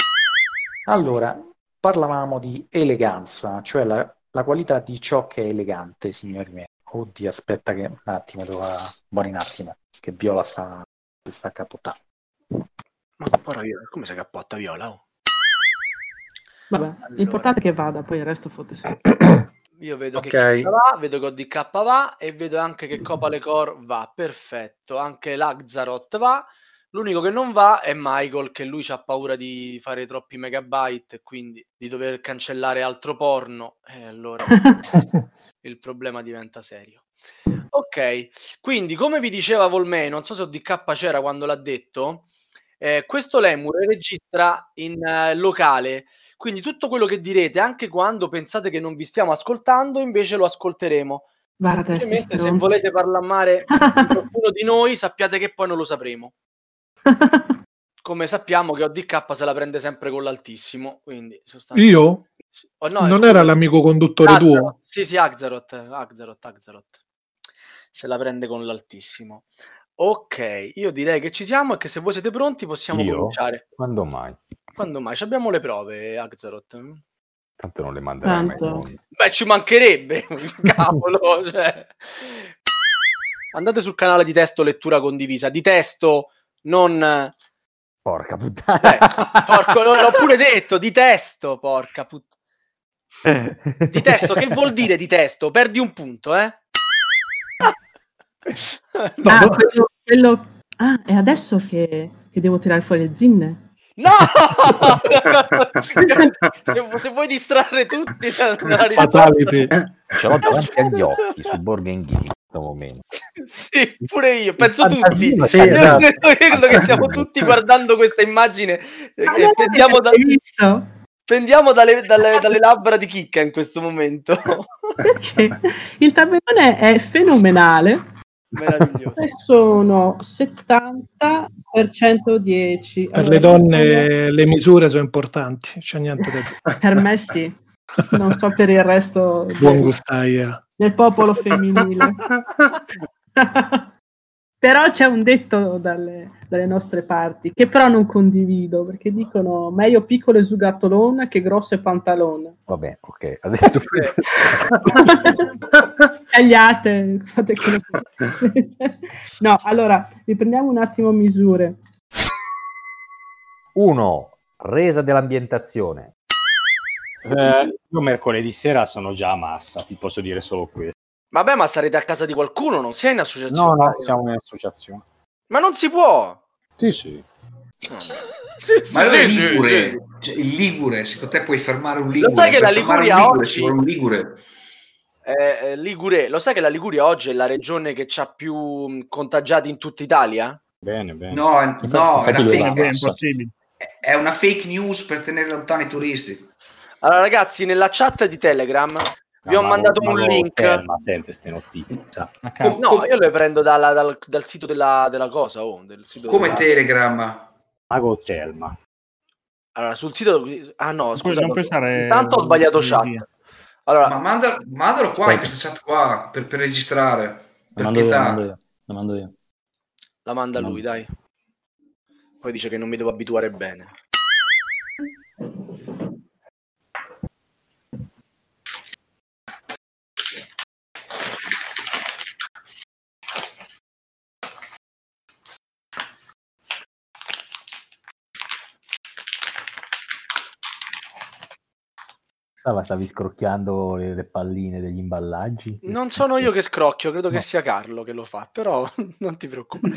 Allora, parlavamo di eleganza, cioè la, la qualità di ciò che è elegante, signori miei. Oddio, aspetta che un attimo, devo... buoni un attimo, che Viola sta, sta capotando. Ma porra viola, come si cappotta viola? oh? Vabbè, l'importante è che vada, poi il resto fotte se. Io vedo Ok. che K va, vedo che ODK va e vedo anche che Copa Lecor va. Perfetto, anche l'Axaroth va. L'unico che non va è Michael, che lui ha paura di fare troppi megabyte e quindi di dover cancellare altro porno. E allora il problema diventa serio. Ok, quindi come vi diceva Volmei, non so se ODK c'era quando l'ha detto, eh, questo Lemur registra in eh, locale, quindi tutto quello che direte, anche quando pensate che non vi stiamo ascoltando, invece lo ascolteremo. Guarda, se volete parlare male di qualcuno di noi, sappiate che poi non lo sapremo. Come sappiamo che ODK se la prende sempre con l'altissimo, quindi sostanzialmente... Io? Oh, no, non scusa. era l'amico conduttore Axaroth. tuo? Sì, sì, Axaroth, Axaroth, Axaroth. Se la prende con l'altissimo. Ok, io direi che ci siamo e che se voi siete pronti possiamo Io? cominciare. Quando mai? Quando mai? Ci abbiamo le prove, Axaroth. Tanto non le manderai mai. Beh, ci mancherebbe, cavolo. cioè. Andate sul canale di testo lettura condivisa. Di testo, non... Porca puttana. Ecco, porco, l'ho l'ho pure detto, di testo, porca puttana. Di testo, che vuol dire di testo? Perdi un punto, eh? Ah, quello, quello- ah, è adesso che, che devo tirare fuori le zinne? No! se, se vuoi distrarre tutti dalla Fatality. Ce l'ho davanti agli occhi su Borgenghi in questo momento. Sì, pure io, penso tutti. Sì, Io esatto. credo, io credo che stiamo tutti guardando questa immagine eh, Ah, che pendiamo, da- hai visto? pendiamo dalle, dalle- dalle labbra di chicca in questo momento. Perché il tabellone è fenomenale Meraviglioso. e sono 70 per 110. Per Allora, le donne le misure sono importanti, c'è niente da dire. Per me sì, non so per il resto Buon del, gustaia. del popolo femminile. però c'è un detto dalle, dalle nostre parti che però non condivido perché dicono meglio piccole zugattolone che grosse pantalone. Vabbè, ok. Adesso Tagliate, fate quello che. No, allora, riprendiamo un attimo misure. Uno, resa dell'ambientazione. Eh, io mercoledì sera sono già a massa, ti posso dire solo questo. Vabbè, ma sarete a casa di qualcuno, non sei in associazione. No, no, siamo in associazione. Ma non si può. Sì, sì. Sì, Ma sì, è sì, Ligure, sì. Cioè, il Ligure, secondo te puoi fermare un Ligure? Lo sai che la Liguria Ligure oggi- ci vuole un Ligure. Eh, eh, Ligure, lo sai che la Liguria oggi è la regione che ha più contagiati in tutta Italia? Bene, bene. No, è- no, è, infatti una lui fake, è, è una fake news per tenere lontani i turisti. Allora, ragazzi, nella chat di Telegram vi ho ma- mandato ma un link. ferma sempre queste notizie. No, io le prendo dalla- dal, dal sito della, della cosa. Oh, del sito Come della- Telegram? Mago Telma. Allora, sul sito. Ah, no, scusa. non puoi fare Intanto ho sbagliato chat. Allora, Ma manda- mandalo qua in questa chat qua per, per registrare. Per La mando io, la mando io. La mando io. la manda No. lui, dai. Poi dice che non mi devo abituare bene. Stava, stavi scrocchiando le, le palline degli imballaggi? Non sono io che scrocchio, credo che sia Carlo che lo fa, però non ti preoccupare.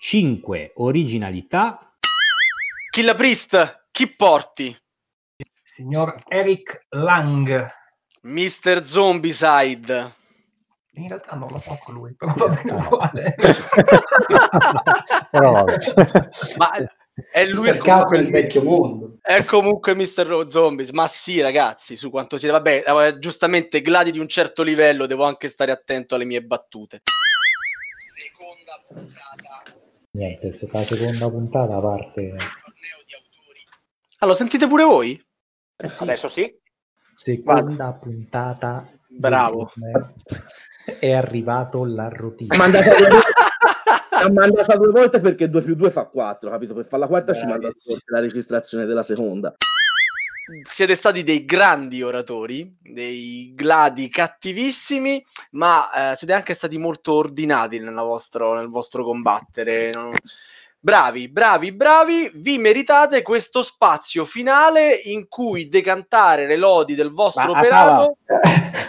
5. Originalità. Kill Priest, chi porti? Signor Eric Lang. Mr. Zombicide. In realtà non lo so con lui, però va bene uguale. Però vabbè. Ma è lui è il vecchio mondo. È comunque Mr. Zombies, ma sì ragazzi, su quanto siete... Vabbè, eh, giustamente gladi di un certo livello, devo anche stare attento alle mie battute. Niente, se fa la seconda puntata parte Allora, sentite pure voi? Adesso sì. seconda puntata. Bravo. È arrivato l'arrotino. Ha mandato, ha mandato due volte perché 2 più 2 fa 4, capito? Per fare la quarta ci manda la registrazione della seconda. Siete stati dei grandi oratori, dei gladi cattivissimi, ma eh, siete anche stati molto ordinati nella vostro- nel vostro combattere. no? Bravi, bravi, bravi, vi meritate questo spazio finale in cui decantare le lodi del vostro Ma, operato. Hai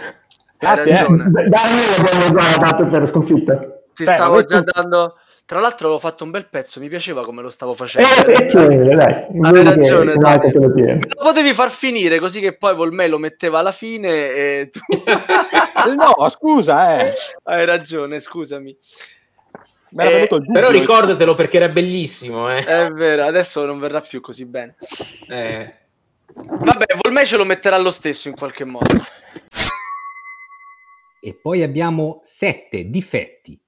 Grazie, eh. l'abbiamo già dato per sconfitta. Ti Beh, stavo già tu- dando. Tra l'altro avevo fatto un bel pezzo, mi piaceva come lo stavo facendo. Eh, tienilo, dai. Avevi ragione, che dai. Te lo potevi far finire così che poi Volmè lo metteva alla fine e tu... no, scusa, eh. Hai ragione, scusami. Eh. Però ricordatelo perché era bellissimo, eh. È vero, adesso non verrà più così bene. Eh. Vabbè, Volmè ce lo metterà lo stesso in qualche modo. E poi abbiamo 7 difetti.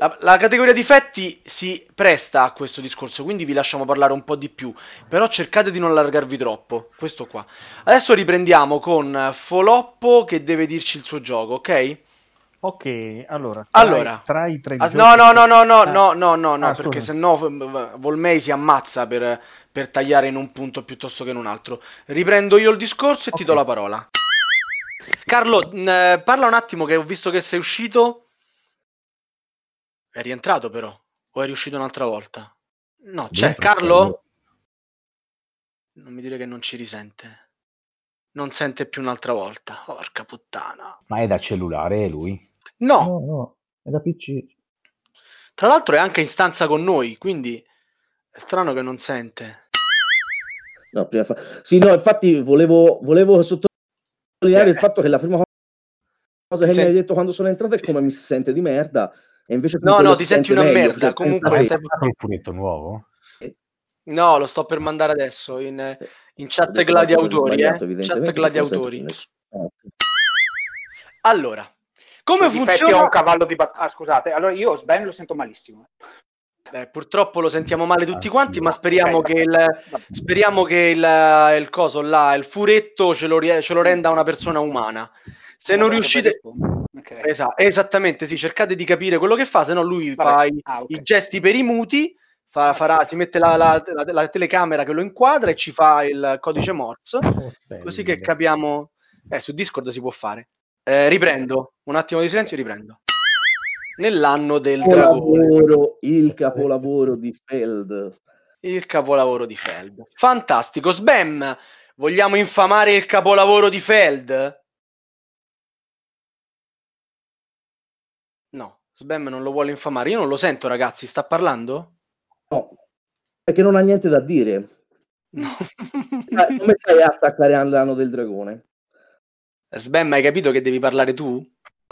La, la categoria difetti si presta a questo discorso, quindi vi lasciamo parlare un po' di più. Però cercate di non allargarvi troppo. Questo qua. Adesso riprendiamo con Foloppo che deve dirci il suo gioco, ok? Ok, allora, tra, Allora, i, tra i tre Ah, no, no, no, no, no, Ah. no, no, no, no, Ah, perché sennò v- Volmei si ammazza per, per tagliare in un punto piuttosto che in un altro. Riprendo io il discorso e ti do la parola. Carlo, mh, eh, parla un attimo che ho visto che sei uscito. È rientrato però, o è riuscito un'altra volta? No, c'è Dentro, Carlo? Non mi dire che non ci risente. Non sente più un'altra volta. Porca puttana. Ma è da cellulare lui? No, No, no, è da PC. tra l'altro è anche in stanza con noi, quindi è strano che non sente. No, prima fa- Sì, no, infatti volevo, volevo sottolineare il fatto che la prima cosa che Ti mi hai senti- detto quando sono entrato è come mi si sente di merda. E invece No, no, ti senti una meglio, merda. cioè, Comunque pensa stai... il furetto nuovo? No, lo sto per mandare adesso in, in chat gladiatori, eh? Chat gladiatori. Allora, come difetti funziona? ho un cavallo di battaglia. Ah, scusate, allora io Sven lo sento malissimo. Eh, purtroppo lo sentiamo male tutti quanti, ma speriamo Ok, che il, speriamo che il, il coso là, il furetto ce lo, ce lo renda una persona umana. Se non riuscite, Esa- esattamente, sì, cercate di capire quello che fa, se no lui Vabbè, fa i, ah, ok. i gesti per i muti, fa- farà, si mette la, la- la- la telecamera che lo inquadra e ci fa il codice Morse, così che capiamo. Eh, su Discord si può fare. Eh, riprendo, un attimo di silenzio, riprendo. Nell'anno del dragone. Capolavoro, il capolavoro di Feld. Il capolavoro di Feld. Fantastico. Sbam, vogliamo infamare il capolavoro di Feld? Sbam non lo vuole infamare. Io non lo sento, ragazzi. Sta parlando? No, perché non ha niente da dire. Eh, Come fai a attaccare all'anno del dragone? Sbam, hai capito che devi parlare tu?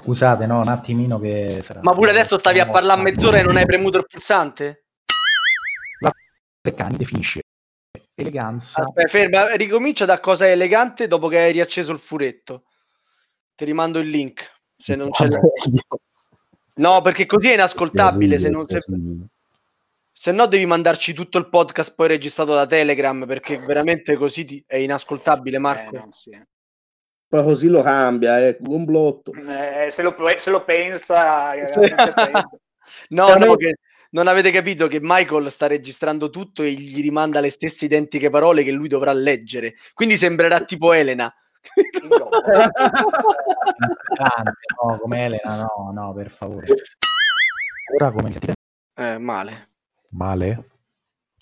Scusate, no, un attimino che sarà... Ma pure adesso stavi a parlare mezz'ora e non hai premuto il pulsante? Treccani definisce eleganza. Aspetta, ferma, ricomincia da cosa è elegante dopo che hai riacceso il furetto. Ti rimando il link. Se non ce l'hai. No, perché così è inascoltabile. Se, non, se, se no, devi mandarci tutto il podcast poi registrato da Telegram perché veramente così ti- è inascoltabile, Marco. Poi così lo cambia, è un blotto. Eh, se, lo, se lo pensa, eh, Sì. No, no, che non avete capito che Michael sta registrando tutto e gli rimanda le stesse identiche parole che lui dovrà leggere. Quindi sembrerà tipo Elena. no, come Elena, no, no, per favore. Ora come sentite? Eh, male. Male?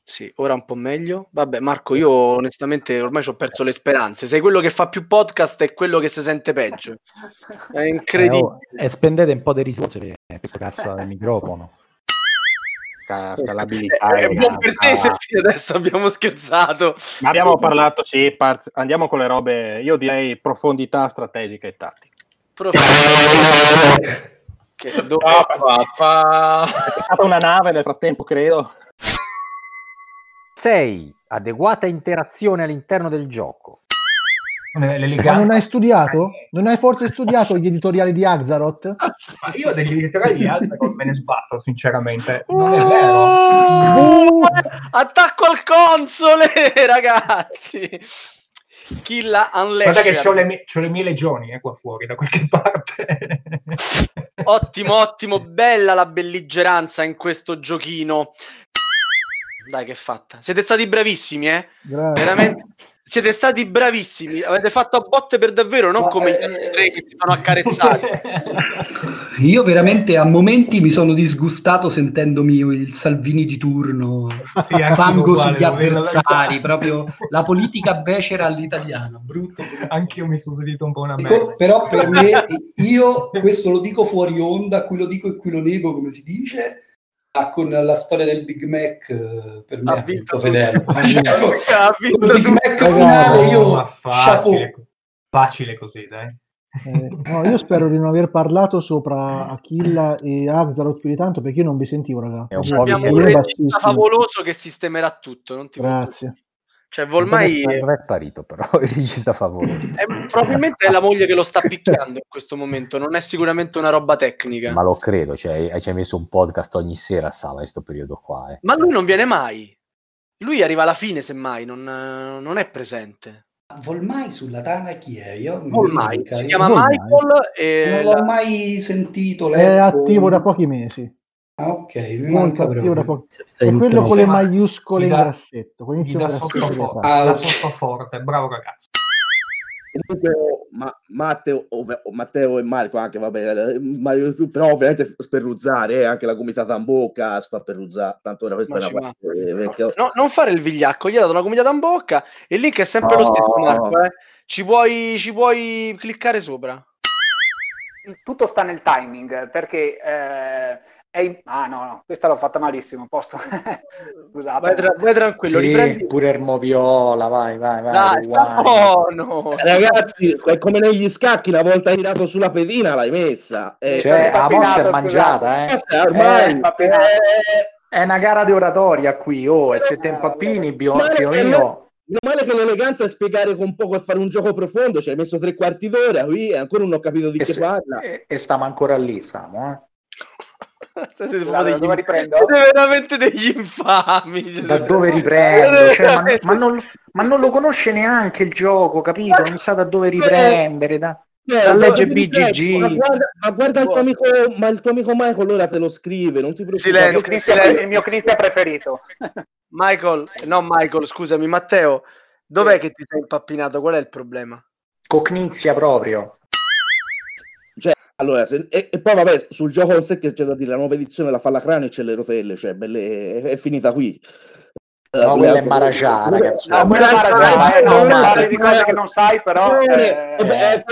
Sì, ora un po' meglio. Vabbè, Marco, io onestamente ormai ci ho perso le speranze. Sei quello che fa più podcast e quello che si sente peggio. È incredibile. Eh, oh, e spendete un po' di risorse per questo cazzo del microfono. Scalabilità È buon per te se adesso abbiamo scherzato. Ma abbiamo parlato, sì, part- andiamo con le robe, io direi profondità strategica e tattica. Che do- È stata una nave nel frattempo, credo. 6. Adeguata interazione all'interno del gioco. Eh, Ma non hai studiato? Non hai forse studiato gli editoriali di Axaroth? Ma io degli editoriali di non me ne sbatto, sinceramente. Uh! Non è vero. Oh, attacco al console, ragazzi. Killa Guarda che Unleashed. ho le, mie, c'ho le mie legioni eh, qua fuori, da qualche parte. Ottimo, ottimo, bella la belligeranza in questo giochino. Dai, che fatta. Siete stati bravissimi, eh? Grazie. Veramente. Siete stati bravissimi. Avete fatto a botte per davvero, non come gli altri tre che si sono accarezzati. Io veramente a momenti mi sono disgustato sentendomi il Salvini di turno, Sì, anche io fango sugli avversari, proprio la politica becera all'italiana, brutto. Anch'io mi sono sentito un po' una merda. Ecco, però per me, io questo lo dico fuori onda, qui lo dico e qui lo nego, come si dice, con la storia del Big Mac eh, per me ha vinto fedele. ha vinto Col Big Mac finale io facile, facile così, dai. Eh, no, io spero di non aver parlato sopra Achilla e Axaroth più di tanto perché io non vi sentivo, raga. È un Cioè, po' Abbiamo un regista favoloso che sistemerà tutto. Non ti Grazie. Cioè, Volmai Non è, non è sparito però il regista favorito. è, probabilmente è la moglie che lo sta picchiando in questo momento, non è sicuramente una roba tecnica. Ma lo credo, cioè, ci hai messo un podcast ogni sera a sala in questo periodo qua. Eh. Ma lui non viene mai. Lui arriva alla fine, semmai, non, non è presente. Volmai sulla Tana chi è? Io mi Volmai, si chiama Michael e Non la- l'ho mai sentito, È letto. attivo da pochi mesi. Ah, ok, manca attivo da proprio. pochi È quello con le maiuscole in grassetto. Con inizio grassetto sottoforte, Ah, ok. sottoforte, bravo ragazzo. Comunque, ma, Matteo, ov- Matteo e Marco anche, vabbè, eh, più, però ovviamente sperruzzare, eh, anche la gomitata in bocca si fa perruzzare, tanto ora questa Ma è una parte eh, vecchia. No, non fare il vigliacco, gli ha dato una gomitata in bocca e il link è sempre lo stesso. Marco. eh. Ci, puoi, ci puoi cliccare sopra. Tutto sta nel timing, perché eh, in- Ah no, no, questa l'ho fatta malissimo, posso... Scusate. Vai, tra- vai tranquillo, Sì, riprendi. pure Ermoviola, vai, vai, vai. Dai, oh, no. Eh, Ragazzi, è come negli scacchi, una volta tirato sulla pedina l'hai messa. Eh, Cioè, la mossa è mangiata, eh. eh, ormai Eh, eh, È una gara di oratoria qui, oh, e se te impappini, bio, Male pio che mio. no- Meno male che l'eleganza è spiegare con poco e fare un gioco profondo, ci hai messo tre quarti d'ora qui e ancora non ho capito di E, che se- parla. e- e stiamo ancora lì, stiamo, eh. Siete proprio Allora, degli- dove riprendo? siete veramente degli infami. cioè, Da dove riprendo? Cioè, ma, ma non, ma non lo conosce neanche il gioco, capito? Non sa da dove riprendere. Da, Eh, da legge BGG. Ma guarda, ma guarda il tuo amico, ma il tuo amico Michael ora te lo scrive, non ti Il mio Silenzio, Cristian, silenzio. il mio Cristian preferito. Michael, no Michael, scusami, Matteo, dov'è che ti sei impappinato? Qual è il problema? Cocnizia proprio. Allora, se- e, e poi vabbè, sul gioco in sé che c'è da dire, la nuova edizione la fa la crane e c'è le rotelle, cioè, belle, è, è finita qui. No, le quella è Marajà, ragazzi. No, quella è Marajà, eh, no, no, parli di cose che non sai, però... Eh, eh,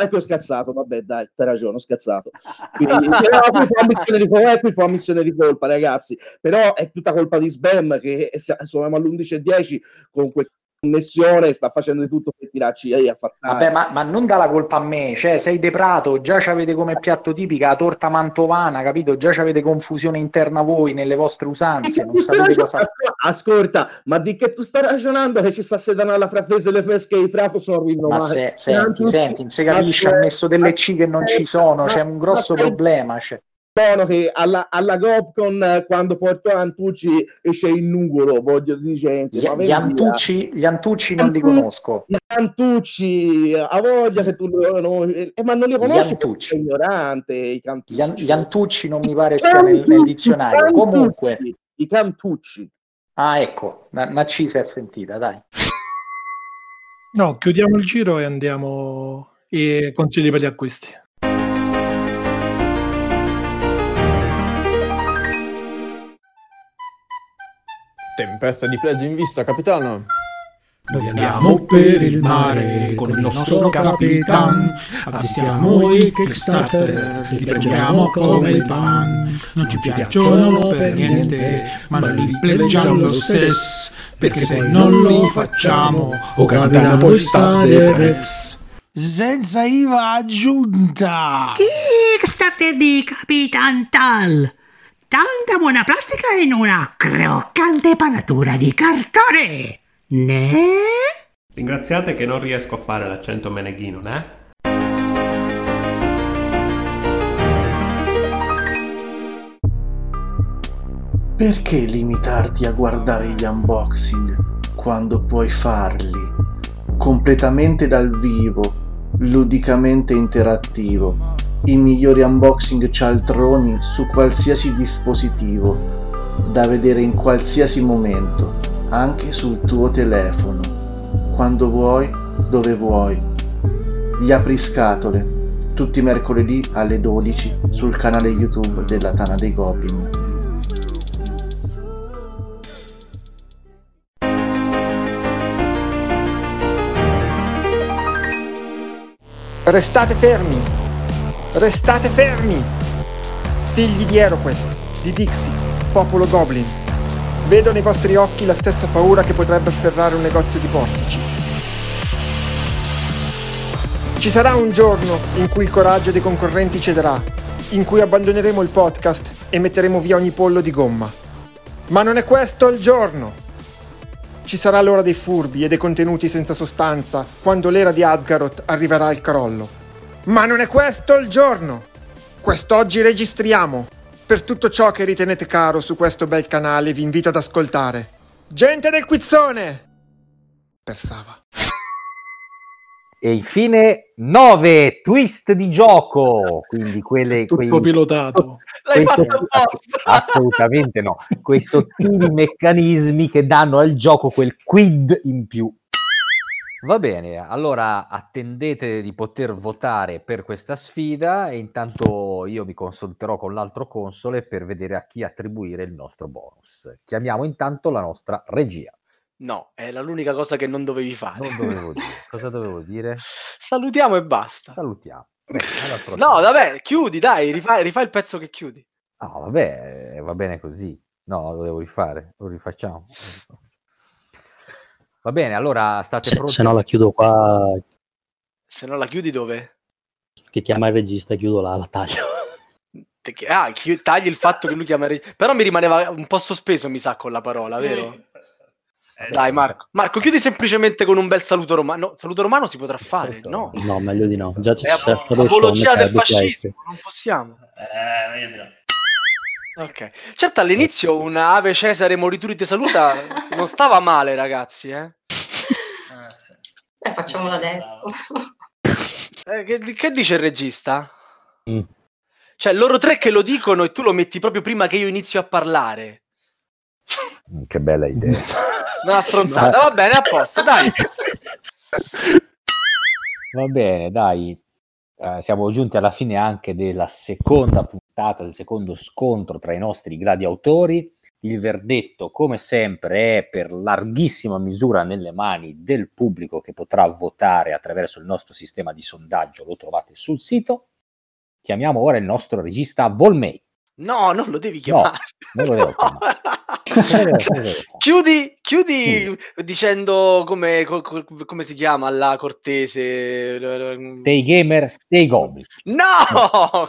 ecco, scazzato, vabbè, dai, hai ragione, ho scazzato. Quindi, però, qui fa una missione di colpa, eh, qui fa una missione di colpa, ragazzi. Però è tutta colpa di Spam che si- siamo all'11.10 con quella connessione, sta facendo di tutto per tirarci a fattare. Vabbè, ma, ma non dà la colpa a me, cioè sei deprato, già avete come piatto tipica la torta mantovana, capito? Già avete confusione interna voi nelle vostre usanze, cosa... Ascolta, ma di che tu stai ragionando che ci sta sedando alla fratese le fresche di Prato sono Ma rinnovate? se, senti, senti, non si capisce, ha messo delle C che non ci sono, c'è un grosso problema. Cioè. Buono che alla, alla Gopcon eh, quando porto Antucci esce il nugolo, voglio dire gente. Gli, ma gli. Antucci, gli Antucci non li conosco. Gli Antucci, a voglia che tu li conosci, eh, ma non li conosci Antucci. perché ignorante. I Cantucci. Gli, An- gli Antucci non mi pare sia nel, nel dizionario. Cantucci, Comunque, I Cantucci. ah ecco, una, una C si è sentita, dai. No, chiudiamo il giro e andiamo e consigli per gli acquisti. Tempesta di plagio in vista, capitano. Noi andiamo per il mare con il nostro capitan, avvistiamo i Kickstarter, li prendiamo come il pan. Non ci piacciono per niente, ma noi li pleggiamo lo stesso, perché se non lo facciamo, o capitano poi sta depress. Senza IVA aggiunta! Kickstarter di Capitan Tal. Tanta buona plastica in una croccante panatura di cartone. Ne? Ringraziate che non riesco a fare l'accento meneghino, eh? Perché limitarti a guardare gli unboxing quando puoi farli completamente dal vivo, ludicamente interattivo? I migliori unboxing cialtroni su qualsiasi dispositivo, da vedere in qualsiasi momento, anche sul tuo telefono, quando vuoi, dove vuoi. Gli apriscatole, tutti i mercoledì alle 12 sul canale YouTube della Tana dei Goblin. Restate fermi! Restate fermi! Figli di Aeroquest, di Dixie, popolo Goblin. Vedo nei vostri occhi la stessa paura che potrebbe afferrare un negozio di portici. Ci sarà un giorno in cui il coraggio dei concorrenti cederà, in cui abbandoneremo il podcast e metteremo via ogni pollo di gomma. Ma non è questo il giorno! Ci sarà l'ora dei furbi e dei contenuti senza sostanza quando l'era di Asgaroth arriverà al crollo. Ma non è questo il giorno! Quest'oggi registriamo. Per tutto ciò che ritenete caro su questo bel canale vi invito ad ascoltare. Gente del quizzone! Per Sava. E infine 9 twist di gioco, quindi quelle Tutto quei, pilotato. quei sotti- assolutamente no, quei sottili meccanismi che danno al gioco quel quid in più. Va bene, allora attendete di poter votare per questa sfida e intanto io mi consulterò con l'altro console per vedere a chi attribuire il nostro bonus. Chiamiamo intanto la nostra regia. No, è l'unica cosa che non dovevi fare. Non dovevo dire. Cosa dovevo dire? Salutiamo e basta. Salutiamo. No, vabbè, chiudi, dai, rifai, rifai il pezzo che chiudi. No, vabbè, va bene così. No, lo devo rifare, lo rifacciamo. Va bene, allora state Se, pronti? se no la chiudo qua, Se no la chiudi dove? che chiama il regista, chiudo là, la taglio. Ah, chi- tagli il fatto che lui chiama il reg- Però mi rimaneva un po' sospeso, mi sa, con la parola, vero? Dai, Marco. Marco, chiudi semplicemente con un bel saluto romano. No, saluto romano si potrà fare, no? No, meglio di no. Già ci È c'è stato lo show, apologia del metà dupla fascismo, non possiamo. Ok. Certo, all'inizio un Ave Cesare Morituri te saluta non stava male, ragazzi, eh? Eh, facciamolo adesso. Eh, che, che dice il regista? Mm. Cioè, loro tre che lo dicono e tu lo metti proprio prima che io inizio a parlare. Mm, Che bella idea. Una stronzata, va bene, a posto, dai. Va bene, dai. Eh, siamo giunti alla fine anche della seconda puntata, del secondo scontro tra i nostri gradi autori. Il verdetto, come sempre, è per larghissima misura nelle mani del pubblico che potrà votare attraverso il nostro sistema di sondaggio. Lo trovate sul sito. Chiamiamo ora il nostro regista Volmei. No, non lo devi No, chiamare. non lo devo chiamare. Non lo devo- non lo devo chiamare. Chiudi, chiudi dicendo come, co- co- come si chiama la cortese. Stay gamer, stay goblin. No!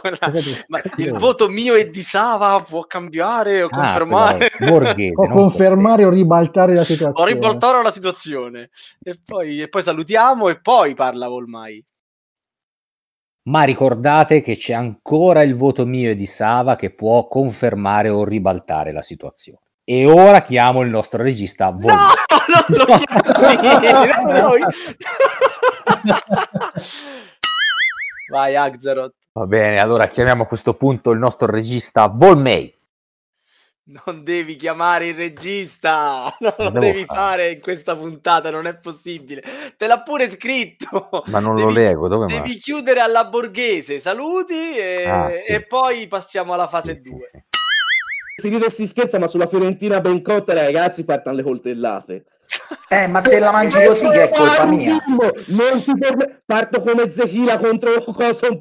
Ma il voto mio e di Sava può cambiare o Ah, confermare. borghese, O confermare o ribaltare la o situazione. ribaltare la situazione. E poi, e poi salutiamo e poi parla Volmai. Ma ricordate che c'è ancora il voto mio e di Sava che può confermare o ribaltare la situazione. E ora chiamo il nostro regista Volmei. non lo chiami, non noi. Vai, Axaroth. Va bene, allora chiamiamo a questo punto il nostro regista Volmei. Non devi chiamare il regista, non lo devi fare? fare in questa puntata, non è possibile. Te l'ha pure scritto. Ma non lo Devi- leggo, dove Devi chiudere alla borghese, saluti e, Ah, sì. e poi passiamo alla fase 2. Si ride e si scherza, ma sulla Fiorentina ben cotta, ragazzi, partono le coltellate. Eh, ma se la mangi così che è colpa mia. Non ti perme- Parto come Zechila contro cosa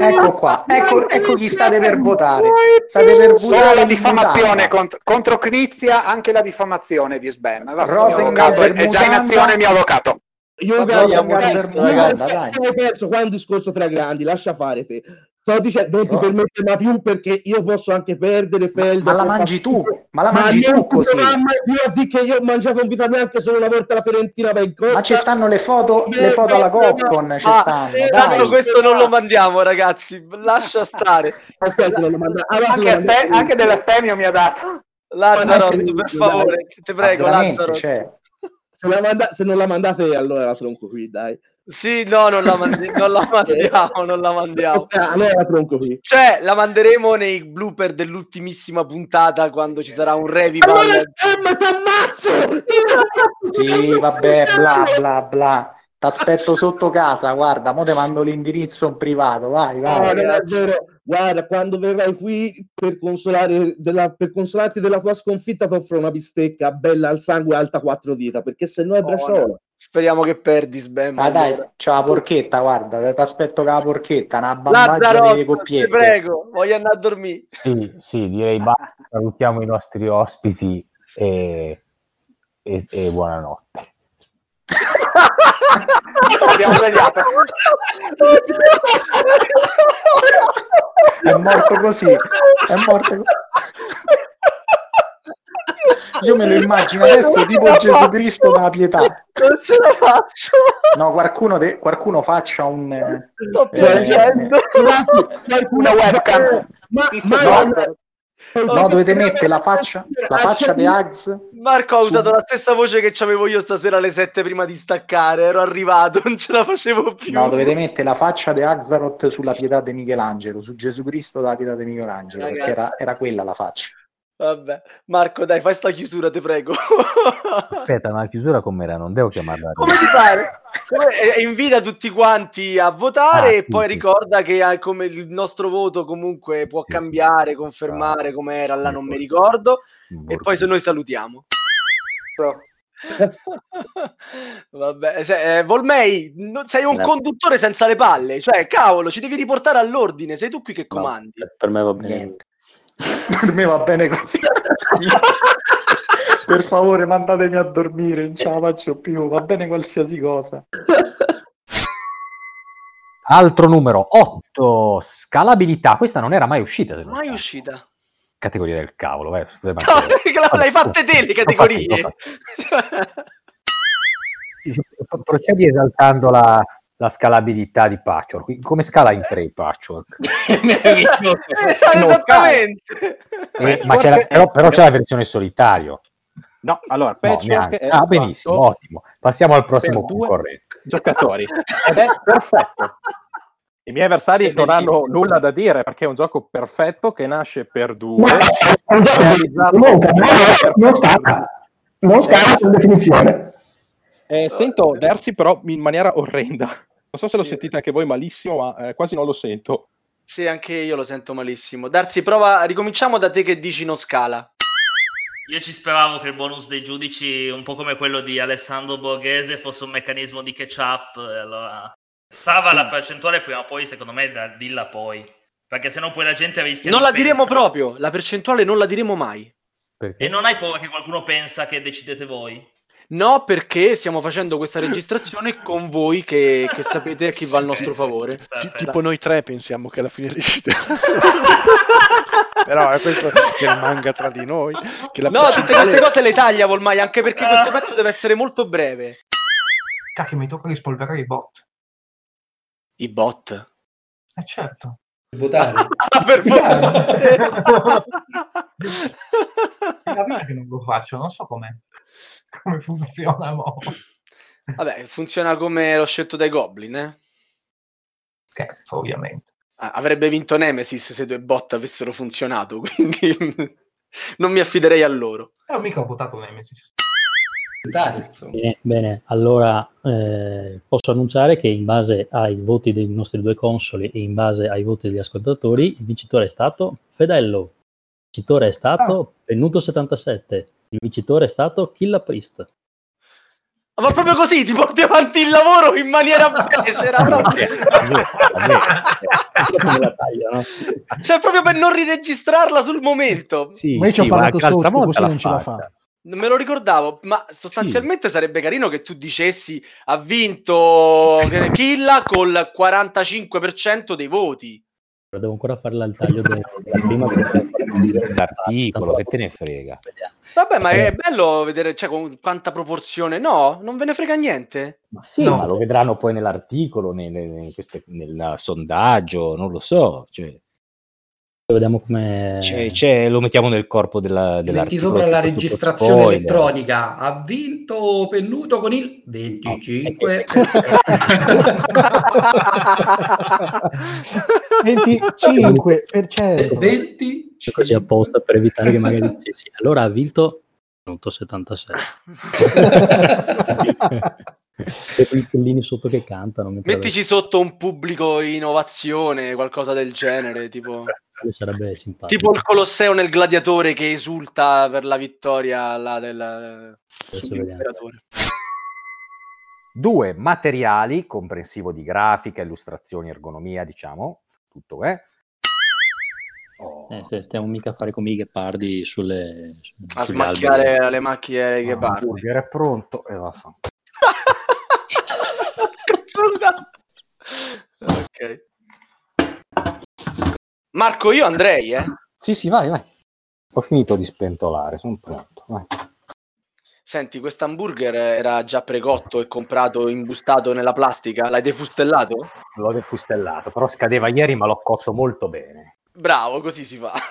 Ecco qua, ecco, ecco chi state per votare. State per Solo la diffamazione contro, contro Crizia, anche la diffamazione di Sbam. Avvocato è già in azione mio avvocato. Io hai perso qua è un discorso tra grandi, lascia fare te. Sto dicendo, non ti permette mai più perché io posso anche perdere Felder. ma la posso mangi tu, ma la mangi non tu ti così. dovrà mai più a dire che io ho mangiato in vita mia anche solo una volta la Fiorentina ben cotta. Ma ci stanno le foto, le foto alla Coccon, ci Ah, stanno. tanto Dai. questo non lo mandiamo, ragazzi. Lascia stare. Ok, se non lo manda- allora se Anche, Ste- anche della Stemio mi ha dato. Lazzarot, per favore, te prego, Ma veramente, Lazzarot. cioè, Se, la manda- se non la mandate, allora la tronco qui, dai. Sì, no, non la, mandi- non la mandiamo, non la mandiamo. Ok, allora tronco qui. Cioè, la manderemo nei blooper dell'ultimissima puntata quando ci sarà un revival. Allora, Stem, t'ammazzo! Sì, vabbè, bla bla bla. T'aspetto sotto casa, guarda, mo te mando l'indirizzo in privato, vai, No, vai. non è vero. Guarda, quando verrai qui per, consolare della, per consolarti della tua sconfitta, ti offro una bistecca bella al sangue alta quattro dita, perché se no è braciola. Speriamo che perdi, Sbam. Ah, dai, c'ho la porchetta, guarda, ti aspetto con la porchetta, una bambagia Lazzarot, di ti coppiette. prego, voglio andare a dormire. Sì, sì, direi basta. Salutiamo i nostri ospiti e, e, e buonanotte. Abbiamo svegliato. È morto così, è morto così. Io me lo immagino adesso tipo Gesù Cristo dalla pietà. Non ce la faccio. No, qualcuno, de- qualcuno faccia un... eh, Sto piangendo. una webcam. Ma, No, no, dovete mettere la faccia, la faccia di Ags. Marco ha usato la stessa voce che avevo io stasera alle 7 prima di staccare. Ero arrivato, non ce la facevo più. No, dovete mettere la faccia di Axaroth sulla pietà di Michelangelo, su Gesù Cristo dalla pietà di Michelangelo, perché era, Ragazzi. era quella la faccia. Vabbè, Marco, dai, fai sta chiusura, ti prego. Aspetta, ma la chiusura com'era? Non devo chiamarla. Come ti pare? Come- e- e invita tutti quanti a votare Ah, e sì, poi sì. ricorda che ah, come il nostro voto comunque può cambiare, confermare come era là, non mi ricordo. E poi se noi salutiamo. Vabbè, se- eh, Volmei, no- sei un Grazie. conduttore senza le palle, cioè cavolo, ci devi riportare all'ordine, sei tu qui che comandi. Per me va bene. Per me va bene così. per favore, mandatemi a dormire, non ce la faccio più, va bene qualsiasi cosa. Altro numero 8, scalabilità. Questa non era mai uscita. se non Mai sbaglio. uscita. Categoria del cavolo. eh, No, l'hai fatte te le categorie. Sì, sì, pro- procedi esaltando la, la scalabilità di Patchwork. Come scala in 3 Patchwork? Esattamente. Eh, ma c'è la- però, però c'è la versione solitario. No, allora, No, Patchwork è ah, benissimo, fatto ottimo. Passiamo al prossimo concorrente. giocatori ed è perfetto. I miei avversari non hanno nulla da dire perché è un gioco perfetto che nasce per due. Comunque, per non scala, non scala per definizione. Eh, sento Dersi però in maniera orrenda. Non so se lo sentite anche voi malissimo, ma eh, quasi non lo sento. Sì, anche io lo sento malissimo. Darsi, prova, ricominciamo da te che dici non scala. Io ci speravo che il bonus dei giudici, un po' come quello di Alessandro Borghese, fosse un meccanismo di catch-up. e Allora, salva la percentuale prima o poi, secondo me, da dilla poi. Perché sennò poi la gente rischia Non di la diremo pensare- proprio, la percentuale non la diremo mai. E non hai paura che qualcuno pensa che decidete voi? No, perché stiamo facendo questa registrazione con voi che, che sapete a chi va al nostro favore. Ti- tipo noi tre pensiamo che alla fine decide. Però è questo che rimanga tra di noi. Che la No, tutte queste cose le taglia Volmai, anche perché questo pezzo deve essere molto breve. Cacchio, mi tocca rispolverare i bot. I bot. Eh certo. Votare. Per favore. È la vita che non lo faccio, non so com'è. Come funziona, mo. Vabbè, funziona come l'ho scelto dai Goblin, eh? Scherzo, ovviamente. Ah, Avrebbe vinto Nemesis se due bot avessero funzionato, quindi non mi affiderei a loro. Però mica ho votato Nemesis. Bene, bene. allora eh, posso annunciare che in base ai voti dei nostri due consoli e in base ai voti degli ascoltatori, il vincitore è stato Fedello, il vincitore è stato Pennuto 77, il vincitore è stato Killa Priest. Ma proprio così ti porti avanti il lavoro in maniera becera, proprio. Cioè, proprio per non riregistrarla sul momento. Ma io ci ho parlato sotto, così non ce la fa. Non me lo ricordavo, ma sostanzialmente sarebbe carino che tu dicessi ha vinto Killa col 45% dei voti. Però Devo ancora fare il taglio de- della prima L'articolo, che te ne frega. Vabbè, ma è bello vedere cioè, con quanta proporzione. No, non ve ne frega niente. Sì, ma lo vedranno poi nell'articolo, nelle- in queste- nel sondaggio, non lo so. Cioè, Vediamo come... c'è- c'è- lo mettiamo nel corpo della, Metti sopra la registrazione spoiler. elettronica. Ha vinto Pennuto con il 25. 25%. 20. Così apposta per evitare che magari dicessi. Allora ha vinto Pennuto 77. e poi i pellini sotto che cantano. Mettici sotto un pubblico innovazione, qualcosa del genere, tipo, sarebbe simpatico. tipo il Colosseo nel Gladiatore che esulta per la vittoria là del sull'imperatore. Due materiali, comprensivo di grafica, illustrazioni, ergonomia, diciamo, tutto è. Eh, se- stiamo mica a fare come i ghepardi sulle, su- A smacchiare alberi. le macchie che Il burger è pronto e va fa. ok. Marco, io andrei, eh. Sì, sì, vai, vai. Ho finito di spentolare, sono pronto. Vai. Senti, questo hamburger era già precotto e comprato, imbustato nella plastica? L'hai defustellato? L'ho defustellato, però scadeva ieri, ma l'ho cotto molto bene. Bravo, così si fa.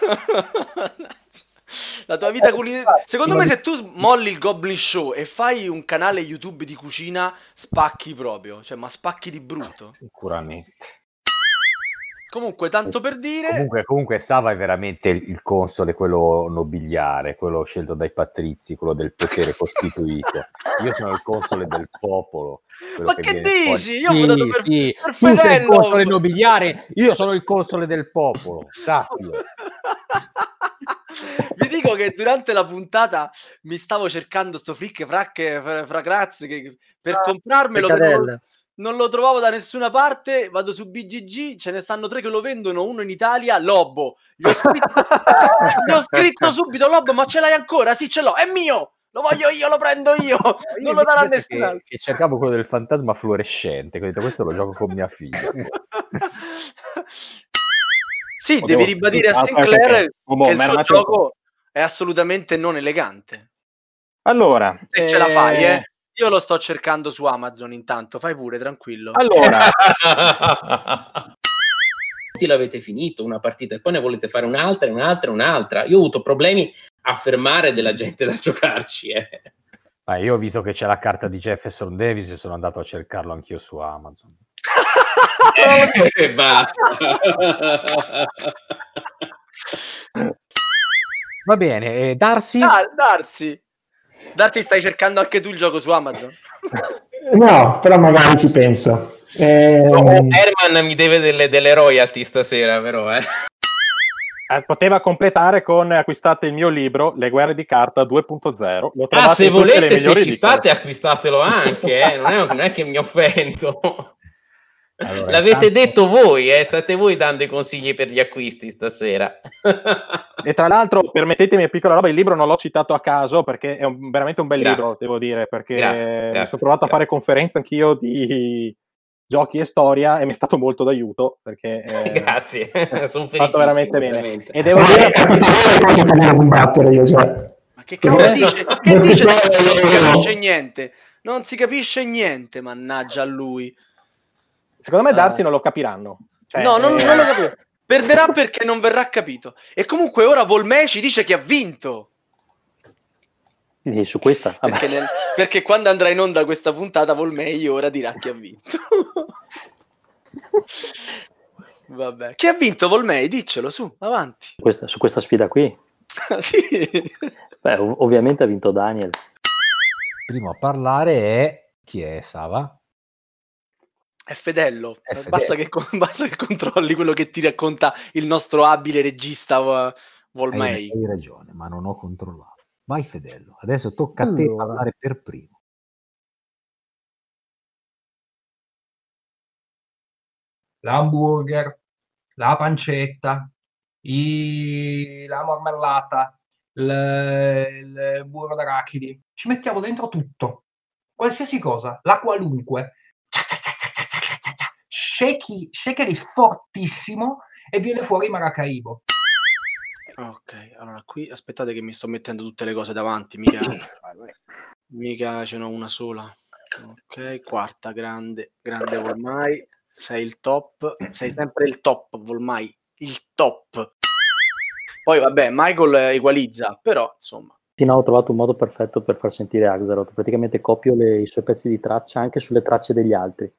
La tua vita culinaria. Secondo me, se tu molli il Goblin Show e fai un canale YouTube di cucina, spacchi proprio. Cioè, ma spacchi di brutto. Sicuramente. Comunque, tanto per dire. Comunque, comunque Sava è veramente il, il console, quello nobiliare, quello scelto dai patrizi, quello del potere costituito. Io sono il console del popolo. Ma che viene dici? fuori. Io ho Sì, votato per, sì, per Tu sei il Fedello. console nobiliare, io sono il console del popolo, sappilo. Vi dico che durante la puntata mi stavo cercando sto flick fracche fra, fra grazzi che per comprarmelo che non, lo trovavo da nessuna parte. Vado su BGG, ce ne stanno tre che lo vendono, uno in Italia, Lobo. Gli ho scritto, gli ho scritto subito Lobo, ma ce l'hai ancora? Sì, ce l'ho, è mio. Lo voglio io, lo prendo io. Non lo darà Invece nessun altro. che, che cercavo quello del fantasma fluorescente, che ho detto questo lo gioco con mia figlia. Sì, devi ribadire a Ah, Sinclair perché- Boh, che il suo gioco è assolutamente non elegante. Allora, Se ce la fai, eh, eh. Io lo sto cercando su Amazon intanto, fai pure, tranquillo. Allora, l'avete finito una partita e poi ne volete fare un'altra, e un'altra, e un'altra. Io ho avuto problemi a fermare della gente da giocarci. Eh. Ma io ho visto che c'è la carta di Jefferson Davis e sono andato a cercarlo anch'io su Amazon. E basta. Va bene, e Darcy? Ah, Darsi. Darsi, stai cercando anche tu il gioco su Amazon? No, però magari ci penso. Eh, Herman mi deve delle, delle royalty stasera, però. Eh. eh, poteva completare con acquistate il mio libro Le guerre di carta 2.0. Lo Ah, se volete, se ci state, acquistatelo anche. Eh. Non, è, non è che mi offendo. Allora, L'avete intanto- detto voi, eh. state voi dando i consigli per gli acquisti stasera. E tra l'altro, permettetemi una piccola roba, il libro non l'ho citato a caso perché è un- veramente un bel Grazie. libro, devo dire, perché Grazie, mi grazie, sono provato a fare conferenze anch'io di giochi e storia e mi è stato molto d'aiuto perché eh, Grazie, sono fatto felicissimo. veramente bene. veramente. E devo dire combattere io, cioè. Ma che cavolo Eh, dice? no, Che dice? Non si capisce niente. Non si capisce niente, mannaggia a lui. Secondo me Darsi Ah. non lo capiranno. Cioè, no, non, eh, non lo capito. Perderà perché non verrà capito. E comunque ora Volmei ci dice che ha vinto. Quindi su questa... vabbè. Perché, nel- perché quando andrà in onda questa puntata Volmei ora dirà chi ha vinto. Vabbè. Chi ha vinto Volmei? Diccelo su, avanti. Questa- su questa sfida qui, sì. beh, ov- ovviamente ha vinto Daniel. Primo a parlare è... Chi è Sava? È Fedello. È Fedello. Basta, che, basta che controlli quello che ti racconta il nostro abile regista Vo- Hai, Volmei. hai ragione, ma non ho controllato. Vai Fedello, adesso tocca a te Allora. parlare per primo. l'hamburger, la pancetta, i- la marmellata, il, il burro d'arachidi. Ci mettiamo dentro tutto, qualsiasi cosa, la qualunque. Shakeri, shakeri fortissimo e viene fuori Maracaibo. Ok, allora qui aspettate che mi sto mettendo tutte le cose davanti, mica, mica ce n'ho una sola. Ok, quarta, grande, grande Volmai, sei il top, sei sempre il top Volmai, il top. Poi vabbè, Michael equalizza, però insomma, Pino ho trovato un modo perfetto per far sentire Axaroth. Praticamente copio le- i suoi pezzi di traccia anche sulle tracce degli altri.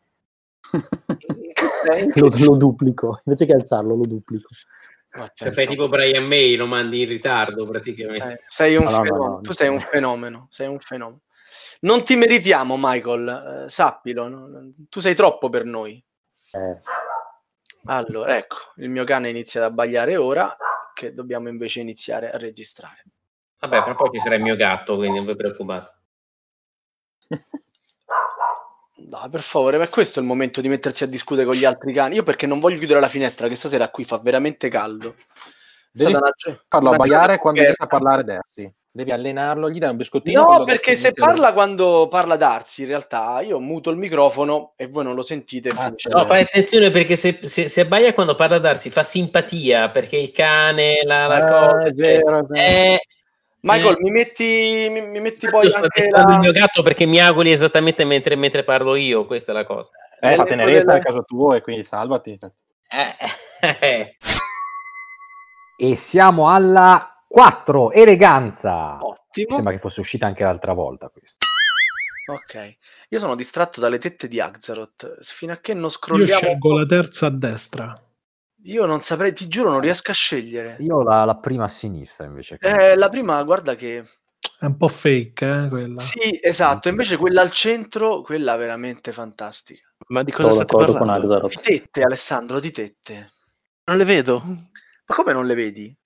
lo, lo duplico, invece che alzarlo, lo duplico. Cioè, fai tipo Brian May, lo mandi in ritardo praticamente. sei, sei un No, no, no, fenomeno, no, tu sei un fenomeno, sei un fenomeno. Non ti meritiamo, Michael, eh, sappilo, no? tu sei troppo per noi. Eh, Allora, ecco, il mio cane inizia ad abbagliare ora, che dobbiamo invece iniziare a registrare. Vabbè, fra poi ci sarà il mio gatto, quindi non vi preoccupate. Dai, per favore, ma questo è il momento di mettersi a discutere con gli altri cani. Io perché non voglio chiudere la finestra, che stasera qui fa veramente caldo. È Devi una farlo una abbaiare quando inizia a parlare Darsi. Devi allenarlo, gli dai un biscottino. No, perché se parla quando parla Darsi, in realtà io muto il microfono e voi non lo sentite. finisce. No, fai attenzione perché se, se, se abbaia quando parla Darsi fa simpatia perché il cane, la, la Eh, cosa. è vero, è vero. Eh, Michael, Eh. mi metti, mi, mi metti poi Io anche la... il mio gatto perché miagoli esattamente mentre, mentre parlo io, questa è la cosa. Eh, fa L'elenco tenerezza delle- a casa tua e quindi salvati. Eh, E siamo alla 4, eleganza. Ottimo. Sembra che fosse uscita anche l'altra volta questa. Ok, io sono distratto dalle tette di Axaroth. Fino a che non Io scrolliamo, scelgo la terza a destra. Io non saprei, ti giuro, non riesco a scegliere. Io ho la, la prima a sinistra invece. che- Eh, la prima, guarda che È un po' fake, eh, quella. sì, esatto. Invece quella al centro, quella veramente fantastica. Ma di Sono cosa state d'accordo con parlando? Di tette, Alessandro, di tette. Non le vedo. Ma come non le vedi?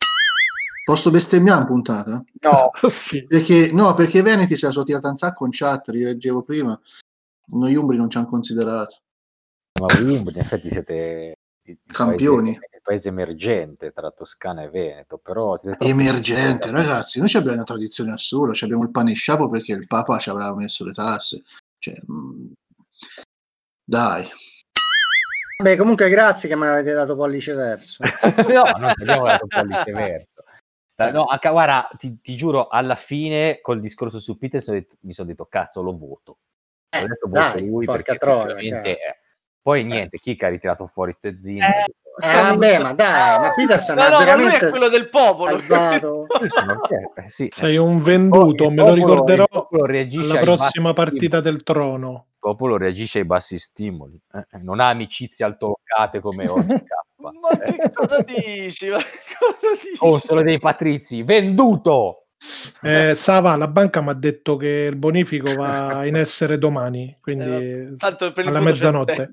Posso bestemmiare in puntata? No. sì. Perché, no, perché i Veneti se la sono tirata un sacco in chat, li leggevo prima. Noi Umbri non ci hanno considerato. Ma voi in effetti siete il Campioni. paese, paese emergente tra Toscana e Veneto, però siete troppo- Emergente, ragazzi, noi ci abbiamo una tradizione assurda, ci abbiamo il pane e sciapo perché il Papa ci aveva messo le tasse. Cioè, mm, dai. Beh, comunque grazie che mi avete dato pollice verso. no, non ti abbiamo dato un pollice verso. Eh, No, anche, guarda, ti, ti giuro, alla fine col discorso su Peterson mi sono detto, cazzo, lo voto. Ho detto, voto dai, lui porca perché troia, eh. Poi niente, Kika ha ritirato fuori Stezzini. Eh, vabbè, ma dai, ma Peterson No, no, ma lui veramente è quello del popolo. Eh, sì. Sei un venduto, Il me lo ricorderò alla prossima partita del trono. Il popolo reagisce ai bassi stimoli, eh, eh, non ha amicizie altolocate come OTK. Ma che cosa dici? Ma che cosa dici? Console dei patrizi, venduto! Eh, Sava, la banca mi ha detto che il bonifico va in essere domani, quindi Tanto per il alla mezzanotte.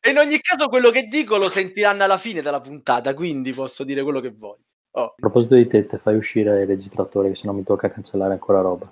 e in ogni caso quello che dico lo sentiranno alla fine della puntata, quindi posso dire quello che voglio. Oh. A proposito di tette, fai uscire il registratore, che sennò mi tocca cancellare ancora roba.